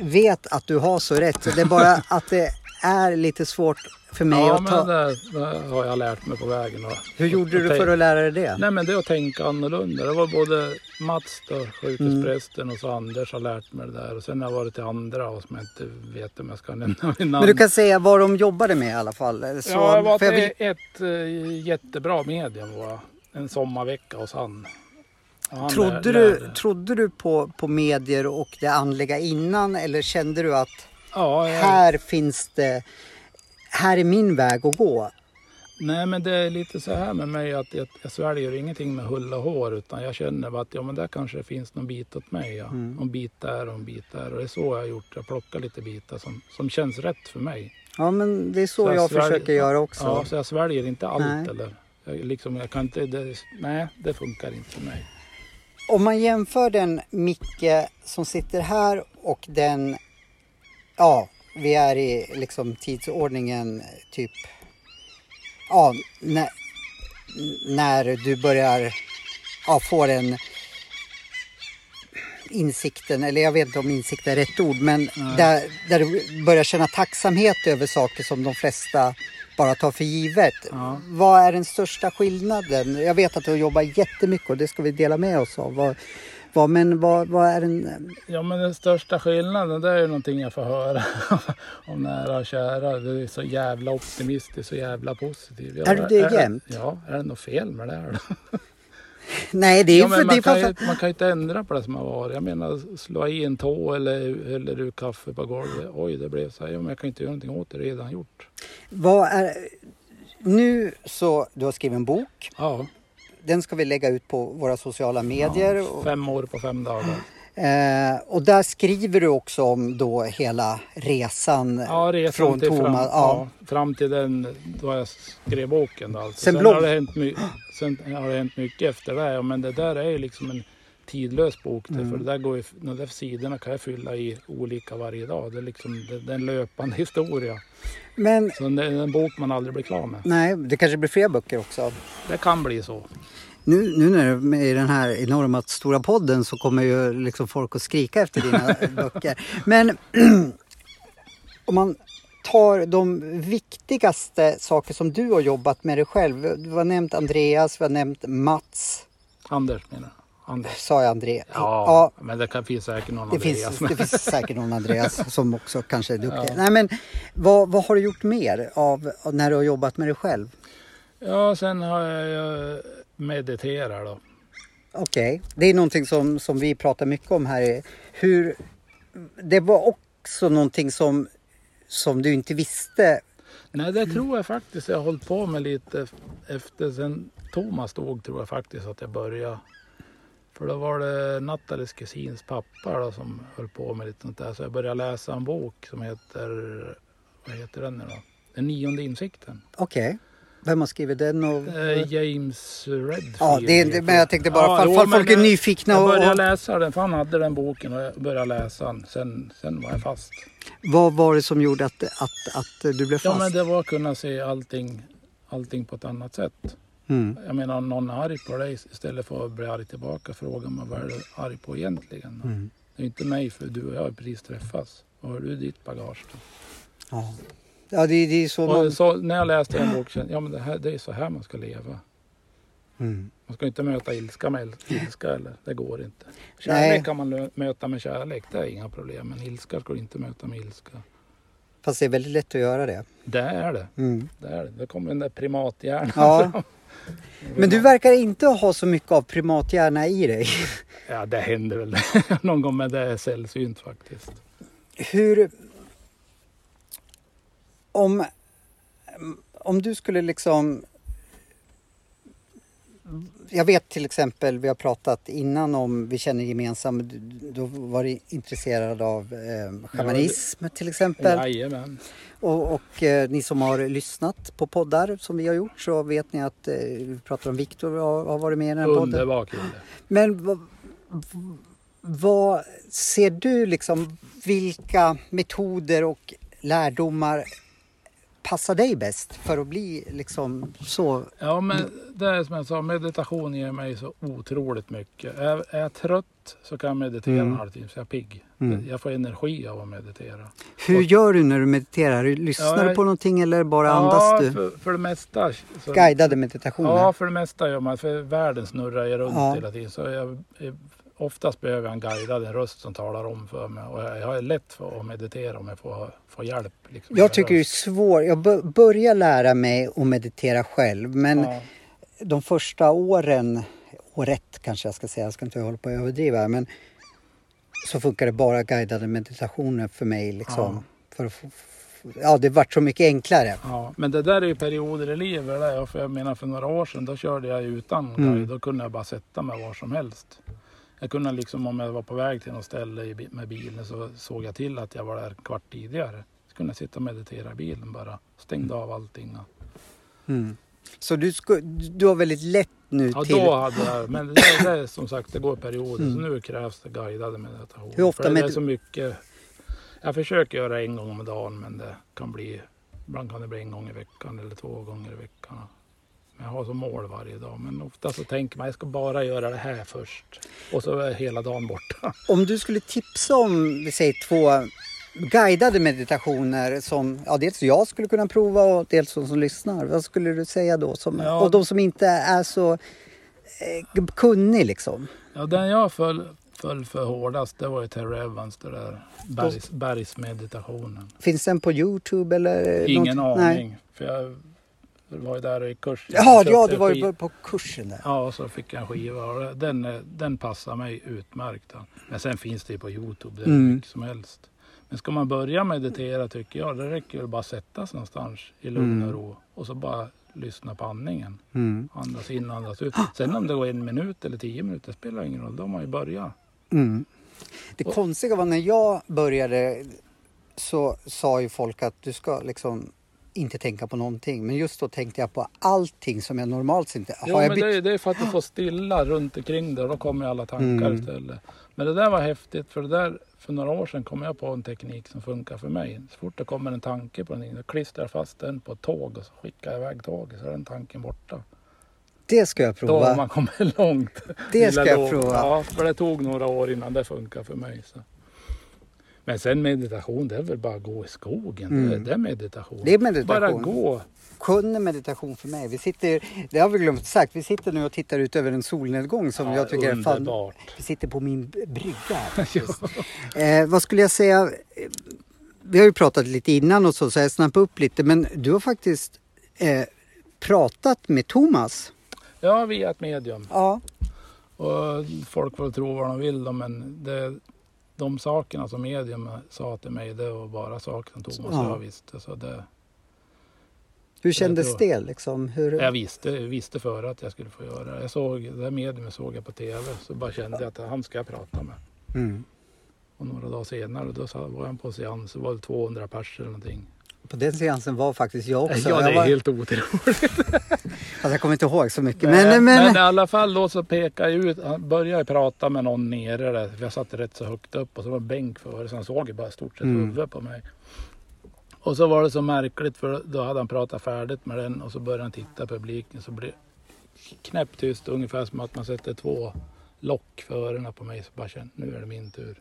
vet att du har så rätt. Det är bara att det är lite svårt för mig Ja, att men ta. det, det har jag lärt mig på vägen. Och, Hur gjorde du tänk- för att lära dig det? Nej men det är att tänka annorlunda. Det var både Mats då, Mm. sjukhusprästen och så Anders har lärt mig det där. Och sen har jag varit till andra och som jag inte vet om jag ska nämna vid namn. Men du kan säga vad de jobbade med i alla fall. Så, ja, jag var jag vill- ett eh, jättebra medium var. En sommarvecka hos han. Ja, han Trodde lär- du, trodde du på, på medier och det andliga innan eller kände du att Ja, jag, här finns det, här är min väg att gå? Nej men det är lite så här med mig att jag, jag sväljer ingenting med hull och hår utan jag känner bara att ja men där kanske det finns någon bit åt mig. Ja. Mm. En bit där och en bit där och det är så jag har gjort. Jag plockar lite bitar som, som känns rätt för mig. Ja men det är så, Så jag sväljer- försöker göra också. Ja, så jag sväljer inte allt Nej. eller jag, liksom, jag kan inte, det, nej det funkar inte för mig. Om man jämför den Micke som sitter här och den, ja vi är i liksom tidsordningen typ, ja när, när du börjar ja, få den insikten, eller jag vet inte om insikt är rätt ord, men där, där du börjar känna tacksamhet över saker som de flesta bara tar för givet. Ja. Vad är den största skillnaden? Jag vet att du jobbar jättemycket och det ska vi dela med oss av. Vad, vad, men vad, vad är den... Ja men den största skillnaden det är ju någonting jag får höra om nära och kära. Du är så jävla optimistisk och jävla positiv. Ja, Är du det jämt? Ja, är det något fel med det här då? Nej, det är Ja, ju för... men Det man, kan ju, man kan ju inte ändra på det som har varit. Jag menar slå i en tå eller häller ur kaffe på golvet. Oj det blev så här. Ja, men jag kan inte göra någonting åt det, redan gjort. vad är... Nu så, du har skrivit en bok. Ja, Den ska vi lägga ut på våra sociala medier. ja fem år på fem dagar. eh, och där skriver du också om då hela resan Ja, resan från till Thomas. fram, ja. ja, fram till den då jag skrev boken. Då, alltså. Sen Sen, blogg- har det hänt my- sen har det hänt mycket efter det. Men det där är ju liksom en tidlös bok. Mm. För det där går ju, de där sidorna kan jag fylla i olika varje dag. Det är liksom det, det är en löpande historia. Men Så det är en bok man aldrig blir klar med. nej, det kanske blir fler böcker också. Det kan bli så. Nu, nu när du är i den här enorma stora podden så kommer ju liksom folk att skrika efter dina böcker. Men om man tar de viktigaste saker som du har jobbat med dig själv. Du har nämnt Andreas, vi har nämnt Mats. Anders menar Anders. Sa jag André? Ja, men det kan finnas säkert någon Det Andreas. finns, det finns säkert någon Andreas som också kanske är duktig. Ja. Nej, men vad, vad har du gjort mer av, när du har jobbat med dig själv? Ja, sen har jag mediterat då. Okej, det är någonting som, som vi pratar mycket om här. Hur, det var också någonting som, som du inte visste. Nej, det tror jag faktiskt jag har hållit på med lite efter sen Thomas dog tror jag faktiskt att jag började. För då var det Nattalies kusins pappa då, som höll på med lite sånt där. Så jag började läsa en bok som heter, vad heter den nu då? Den nionde insikten. Okej, vem har skrivit den? Och, Eh, James Redfield. ja, det heter men jag tänkte bara, Ja, fall, fall folk är det- nyfikna. Jag började och, läsa den, för han hade den boken och jag började läsa den. Sen, sen var jag fast. vad var det som gjorde att, att, att du blev Ja, fast? men det var att kunna se allting, allting på ett annat sätt. Mm. Jag menar om någon är arg på dig istället för att bli arg tillbaka frågar man vad är du arg på egentligen? Mm. Det är inte mig för du och jag har precis träffats. Vad har du i ditt bagage då? Ja, ja det, det är så man... Så, när jag läste en bok kände jag, ja men det, här, det är så här man ska leva. Mm. Man ska inte möta ilska med ilska eller det går inte. Nej. Kärlek kan man möta med kärlek, det är inga problem. Men ilska ska du inte möta med ilska. Fast det är väldigt lätt att göra det. Det är det. Mm. Det, är det. det kommer den där primathjärnan Ja. Men du verkar inte ha så mycket av primathjärna i dig. Ja, det händer väl någon gång, men det är sällsynt faktiskt. Hur... Om, om du skulle liksom... Jag vet till exempel, vi har pratat innan om, vi känner gemensamt, du- du har varit intresserad av eh, shamanism till exempel. Jajamän. Och, och eh, ni som har lyssnat på poddar som vi har gjort så vet ni att eh, vi pratar om Viktor har, har varit med i den här podden. Underbar kille. Men vad, vad ser du liksom, vilka metoder och lärdomar passar dig bäst för att bli liksom så... Ja, men det är som jag sa, meditation ger mig så otroligt mycket. Är, är jag trött så kan jag meditera Mm. en halvtimme så jag är pigg. Mm. Jag får energi av att meditera. Hur gör du när du mediterar? Lyssnar Ja, du på någonting eller bara ja, andas du? För, för det mesta. Så, Guidade meditationer? Ja, för det mesta gör man. För världen snurrar ju runt Ja. hela tiden. Så jag, jag, oftast behöver jag en guidad, en röst som talar om för mig. Och jag, har lätt för att meditera om jag får, får hjälp. Liksom, Jag tycker det är svårt. Jag bör- börjar lära mig att meditera själv men Ja. de första åren, året kanske jag ska säga, jag ska inte hålla på att överdriva men så funkar det bara guidade meditationer för mig liksom. För att få, ja, det vart så mycket enklare. Ja, men det där är ju perioder i livet. För jag menar för några år sedan då körde jag utan Mm. guide. Då kunde jag bara sätta mig var som helst. Jag kunde liksom om jag var på väg till något ställe med bilen så såg jag till att jag var där kvart tidigare. Så kunde jag sitta och meditera i bilen bara. Stängde av allting. Mm. Så du, sku, du har väldigt lätt nu Ja, till... då hade jag, men det, det är som sagt, det går perioder. Så nu krävs det guidade meditationer. Mm. Hur ofta För det är så mycket. Jag försöker göra en gång om dagen men det kan bli, ibland kan det bli en gång i veckan eller två gånger i veckan. Jag har som mål varje dag. Men ofta så tänker man jag ska bara göra det här först. Och så är hela dagen borta. Om du skulle tipsa om, vi säger två guidade meditationer som ja, dels jag skulle kunna prova och dels de som lyssnar. Vad skulle du säga då? Som, Ja. Och de som inte är så eh, kunnig liksom. Ja, den jag föll, föll för hårdast det var ju Terry Evans, det där bergs, bergsmeditationen. Finns den på Youtube eller? Ingen något? aning. För jag var ju där i kurs. Ja, ja, du var ju på kursen där. Ja, och så fick jag en skiva och det- den, är- den passar mig utmärkt. Men sen finns det ju på Youtube, det är Mm. mycket som helst. Men ska man börja meditera tycker jag, det räcker väl bara att sätta sig någonstans i lugn och Mm. ro och så bara lyssna på andningen. Mm. Andas in, andas ut. Sen om det går en minut eller tio minuter spelar ingen roll, då har man ju börjat. Mm. Det Och- konstiga var när jag började så sa ju folk att du ska liksom inte tänka på någonting. Men just då tänkte jag på allting som jag normalt inte... Jo, Har jag men bytt- det, är, det är för att du får stilla runt omkring det och då kommer alla tankar Mm. istället. Men det där var häftigt för det där, för några år sedan kom jag på en teknik som funkar för mig. Så fort det kommer en tanke på den, då klistrar jag fast den på ett tåg och så skickar jag iväg tåget så är den tanken borta. Det ska jag Då prova. har man kommit långt. Det ska jag prova. Ja, för det tog några år innan det funkar för mig. Så. Men sen meditation, det är väl bara att gå i skogen. Det, är, Mm. det är meditation. Det är meditation. Bara gå. Kun är meditation för mig. Vi sitter, det har vi glömt sagt, vi sitter nu och tittar ut över en solnedgång som Ja, jag tycker är fan... underbart. Vi sitter på min brygga. här eh, vad skulle jag säga? Eh, Vi har ju pratat lite innan och så, så jag snappade upp lite. Men du har faktiskt eh, pratat med Thomas. Ja, via ett medium. Ja. Och folk får tro vad de vill då, men det, de sakerna som medium sa till mig det var bara saker som Thomas Ja. och jag visste. Så det, Hur kändes tror- det liksom? Hur... jag visste, visste före att jag skulle få göra det. Jag såg, det mediumet såg jag på tv så bara kände jag att han ska jag prata med. Mm. Och några dagar senare då var jag på seans, det var väl 200 pers eller någonting. På den seansen var faktiskt jag också. ja, det är var, helt otroligt. alltså, jag kommer inte ihåg så mycket. Nej, Men, men, men i alla fall då så pekade jag ut, han började prata med någon nere där, jag satt rätt så högt upp och så var det en bänk före så han såg ju bara stort sett Mm. huvudet på mig. Och så var det så märkligt för då hade han pratat färdigt med den och så började han titta på publiken så blev knäpptyst ungefär som att man sätter två lock för öronen på mig så bara känner nu är det min tur.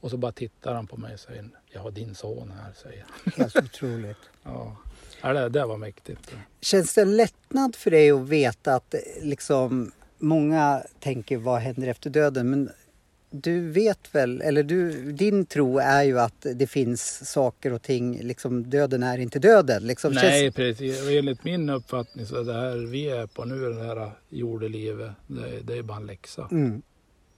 Och så bara tittar han på mig och säger jag har din son här säger han. helt otroligt. Ja, Ja, det, det var mäktigt. Känns det en lättnad för dig att veta att liksom många tänker vad händer efter döden? Men du vet väl, eller du, din tro är ju att det finns saker och ting, liksom döden är inte döden. Liksom, Nej, Känns, precis. Och enligt min uppfattning så är det här vi är på nu, det här jordelivet, det, det är bara en läxa. mm.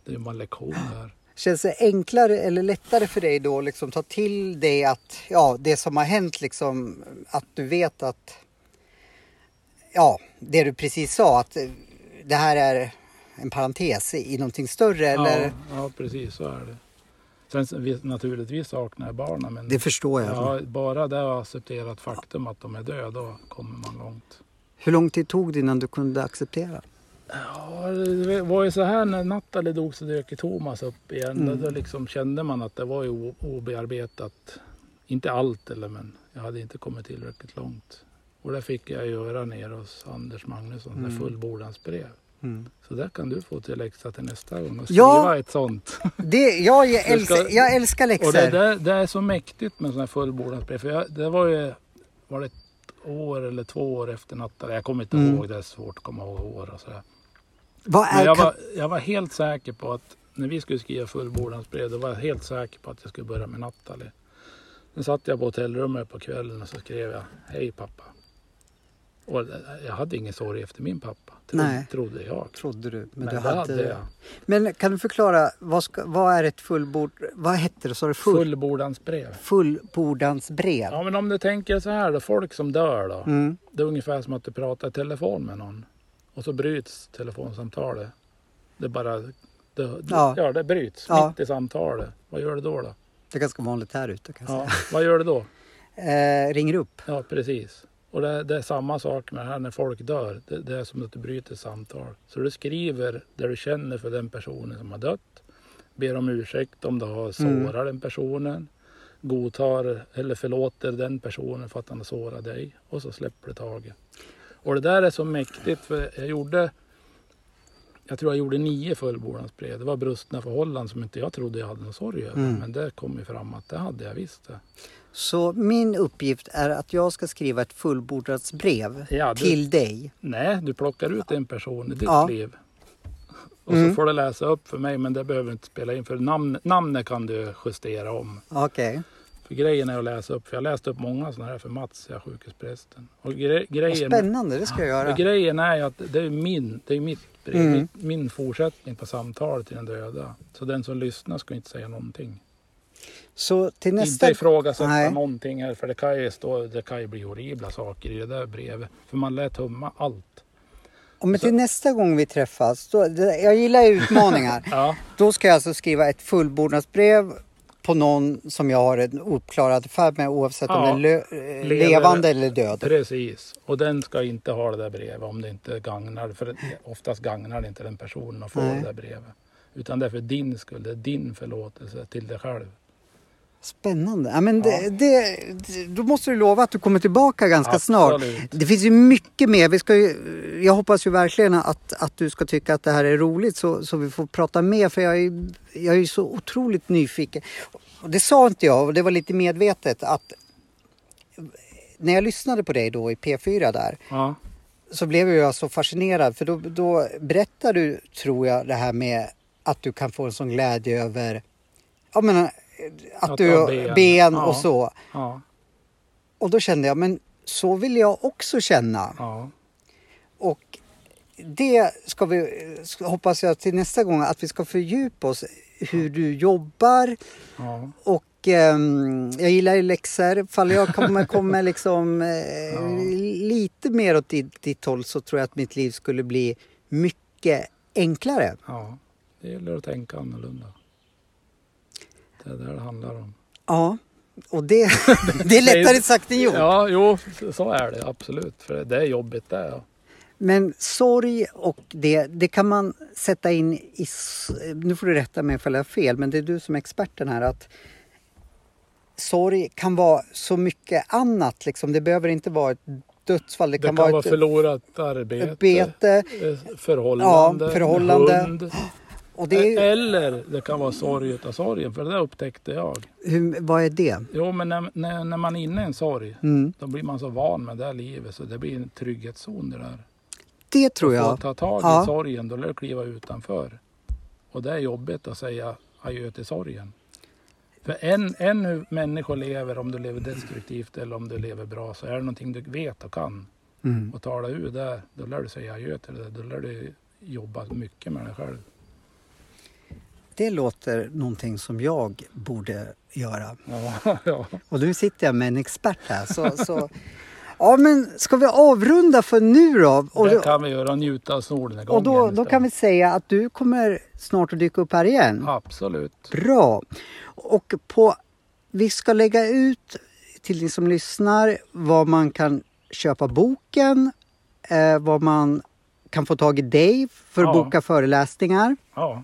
Det är bara en lektion där. Känns det enklare eller lättare för dig då liksom ta till dig att, ja, det som har hänt liksom, att du vet att, ja, det du precis sa, att eh, det här är en parentes i någonting större eller? Ja, ja, precis så är det. Sen naturligtvis saknar jag barnen men Det förstår jag. ja, bara det att acceptera ett faktum att de är döda, då kommer man långt. Hur lång tid tog det innan du kunde acceptera? Ja, det var ju så här när Nathalie dog så dök Thomas upp igen. Mm. Då, liksom kände man att det var ju obearbetat Inte allt eller men jag hade inte kommit tillräckligt långt. Och det fick jag göra nere hos Anders Magnusson, mm. med fullbordansbrev. Mm. Så där kan du få till läxa till nästa gång och skriva ja, ett sånt. Det, ja, jag, älskar, ska, jag älskar läxor. Och det, det, det, är så mäktigt med sådana här fullbordansbrev. För jag, det var ju var det ett år eller två år efter natten. Jag kommer inte mm. ihåg, det är svårt att komma ihåg år och sådär. Vad är, jag, var, jag var helt säker på att när vi skulle skriva fullbordansbrev, då var jag helt säker på att jag skulle börja med Nathalie. Sen satt jag på hotellrummet på kvällen och så skrev jag Hej pappa. Och jag hade ingen sorg efter min pappa, tro, Nej. trodde jag. Trodde du. Men, Men du hade... hade jag. Men kan du förklara, vad, ska, vad är ett fullbord... Vad hette det? Så det full, Fullbordansbrev. fullbordansbrev? Ja men om du tänker så här då, folk som dör då. Mm. Det är ungefär som att du pratar i telefon med någon. Och så bryts telefonsamtalet. Det bara, det, Ja. ja. det bryts Ja. mitt i samtalet. Vad gör du då? då? Det är ganska vanligt här ute kan jag Ja. Vad gör du då? säga. Eh, ringer upp. Ja precis. Och det, det är samma sak med det här när folk dör. Det, det är som att du bryter samtal. Så du skriver det du känner för den personen som har dött. Ber om ursäkt om du har sårat Mm. den personen. Godtar eller förlåter den personen för att han har sårat dig. Och så släpper du taget. Och det där är så mäktigt för jag gjorde jag tror jag gjorde nio fullbordansbrev. Det var brustna förhållanden som inte jag trodde jag hade någon sorg över. Mm. Men det kom ju fram att det hade jag visst det. Så min uppgift är att jag ska skriva ett fullbordansbrev Ja, du- till dig. Nej, du plockar ut en person i ditt Ja. liv. Och Mm. så får du läsa upp för mig, men det behöver du inte spela in. För namn, namnet kan du justera om. Okej. För grejen är att läsa upp, för jag läste upp många sådana här för Mats, jag sjukhusprästen. Och gre, Vad grejen, spännande, det ska jag göra. och grejen är att det är min, det är mitt Mm. mitt, min fortsättning på samtalet till den döda. Så den som lyssnar ska inte säga någonting. Så till nästa... Inte ifrågasätta Nej. någonting här, för det kan, ju stå, det kan ju bli horribla saker i det där brevet. För man lät tumma allt. Om men till nästa gång vi träffas, då, jag gillar utmaningar. Ja, Då ska jag alltså skriva ett fullbordansbrev på någon som jag har en uppklarad affär med oavsett om Ja. den är eh, levande eller död. Precis, och den ska inte ha det där brevet om det inte gagnar, för oftast gagnar det inte den personen att få Nej. det där brevet. Utan det är för din skull, det är din förlåtelse till dig själv. Spännande. Ja, men det, det, då måste du lova att du kommer tillbaka ganska snart. Absolut. Det finns ju mycket mer. Vi ska ju, jag hoppas ju verkligen att, att du ska tycka att det här är roligt så, så vi får prata mer för jag är, jag är så otroligt nyfiken. Och det sa inte jag och det var lite medvetet att när jag lyssnade på dig då i P4 där Ja, så blev jag så fascinerad för då, då berättar du, tror jag, det här med att du kan få en sån glädje över jag menar, att, du ben. ben, Ja. och så. ja, Och då kände jag, men så vill jag också känna. ja. Och det ska vi, hoppas jag till nästa gång, att vi ska fördjupa oss hur du jobbar. ja. Och ehm, jag gillar ju läxor. Fall jag kommer, kommer liksom eh, lite mer åt ditt, ditt håll så tror jag att mitt liv skulle bli mycket enklare. ja. Det gäller att tänka annorlunda. Det är det det handlar om. Ja, och det, det är lättare sagt än gjort. Ja, jo, så är det absolut. För det är jobbigt det. Ja. Men sorg och det, det kan man sätta in i... Nu får du rätta mig ifall jag har fel, men det är du som är experten här. att Sorg kan vara så mycket annat. Liksom. Det behöver inte vara ett dödsfall. Det Det kan, kan vara vara förlorat arbete, bete. eh, förhållande, Ja, förhållande. hund. Är, Eller det kan vara sorg utav sorgen, för det där upptäckte jag. hur, vad är det? Jo, men när, när, när man är inne i en sorg, Mm. då blir man så van med det här livet så det blir en trygghetszon det där. Det tror jag. ta tag i Ja. sorgen, då lär du kliva utanför. Och det är jobbigt att säga adjö till sorgen. För en, en hur människor lever, om du lever destruktivt eller om du lever bra, så är det någonting du vet och kan. Mm. Och tar ur det, då lär du säga adjö till det. Då lär du jobba mycket med dig själv. Det låter någonting som jag borde göra. Ja, ja. Och nu sitter jag med en expert här. Så, så, ja, men ska vi avrunda för nu då? Och, det kan vi göra och njuta av solnedgången. och då, då kan vi säga att du kommer snart att dyka upp här igen. Absolut. Bra! Och på, vi ska lägga ut till ni som lyssnar var man kan köpa boken, eh, var man kan få tag i dig för att Ja. boka föreläsningar. Ja,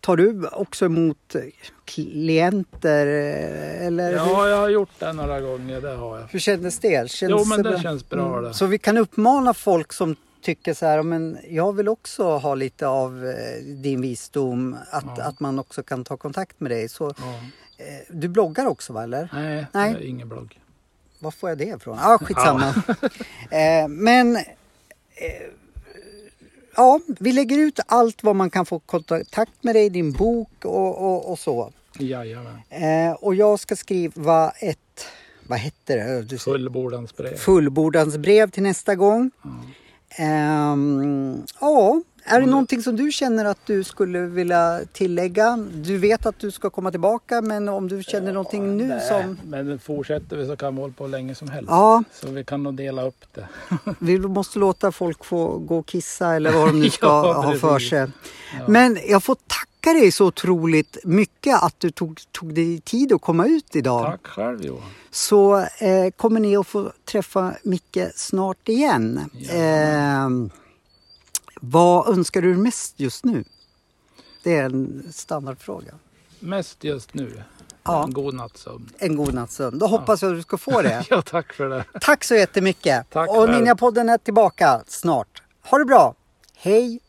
Tar du också emot klienter eh, eller Ja, jag har gjort det några gånger, det har jag. hur kändes det? Känns Jo, men det bra? känns bra det. Så vi kan uppmana folk som tycker så här, men jag vill också ha lite av eh, din visdom, att, Ja. att man också kan ta kontakt med dig. Så, Ja. eh, du bloggar också va, eller? Nej, Nej. det är ingen blogg. Var får jag det ifrån? Ah, skitsamma. eh, men eh, ja, vi lägger ut allt vad man kan få kontakt med dig, din bok och, och, och så. Jajamän. Eh, och jag ska skriva ett, vad hette det? Du, Fullbordans brev. fullbordansbrev till nästa gång. Ja. Ehm, ja, är det någonting som du känner att du skulle vilja tillägga? Du vet att du ska komma tillbaka men om du känner någonting nu Nej, som... Men fortsätter vi så kan vi hålla på länge som helst. Ja, Så vi kan nog dela upp det. vi måste låta folk få gå och kissa eller vad de nu ska Ja, ha för sig. Ja. Men jag får tacka dig så otroligt mycket att du tog, tog dig tid att komma ut idag. Tack själv Johan. Så eh, kommer ni att få träffa Micke snart igen. Ja. Eh, vad önskar du mest just nu? Det är en standardfråga. Mest just nu. Ja. En god nattsömn. En god nattsömn. Då hoppas jag att du ska få det. Ja, tack för det. Tack så jättemycket. Tack Och. Ninjapodden är tillbaka snart. Ha det bra. Hej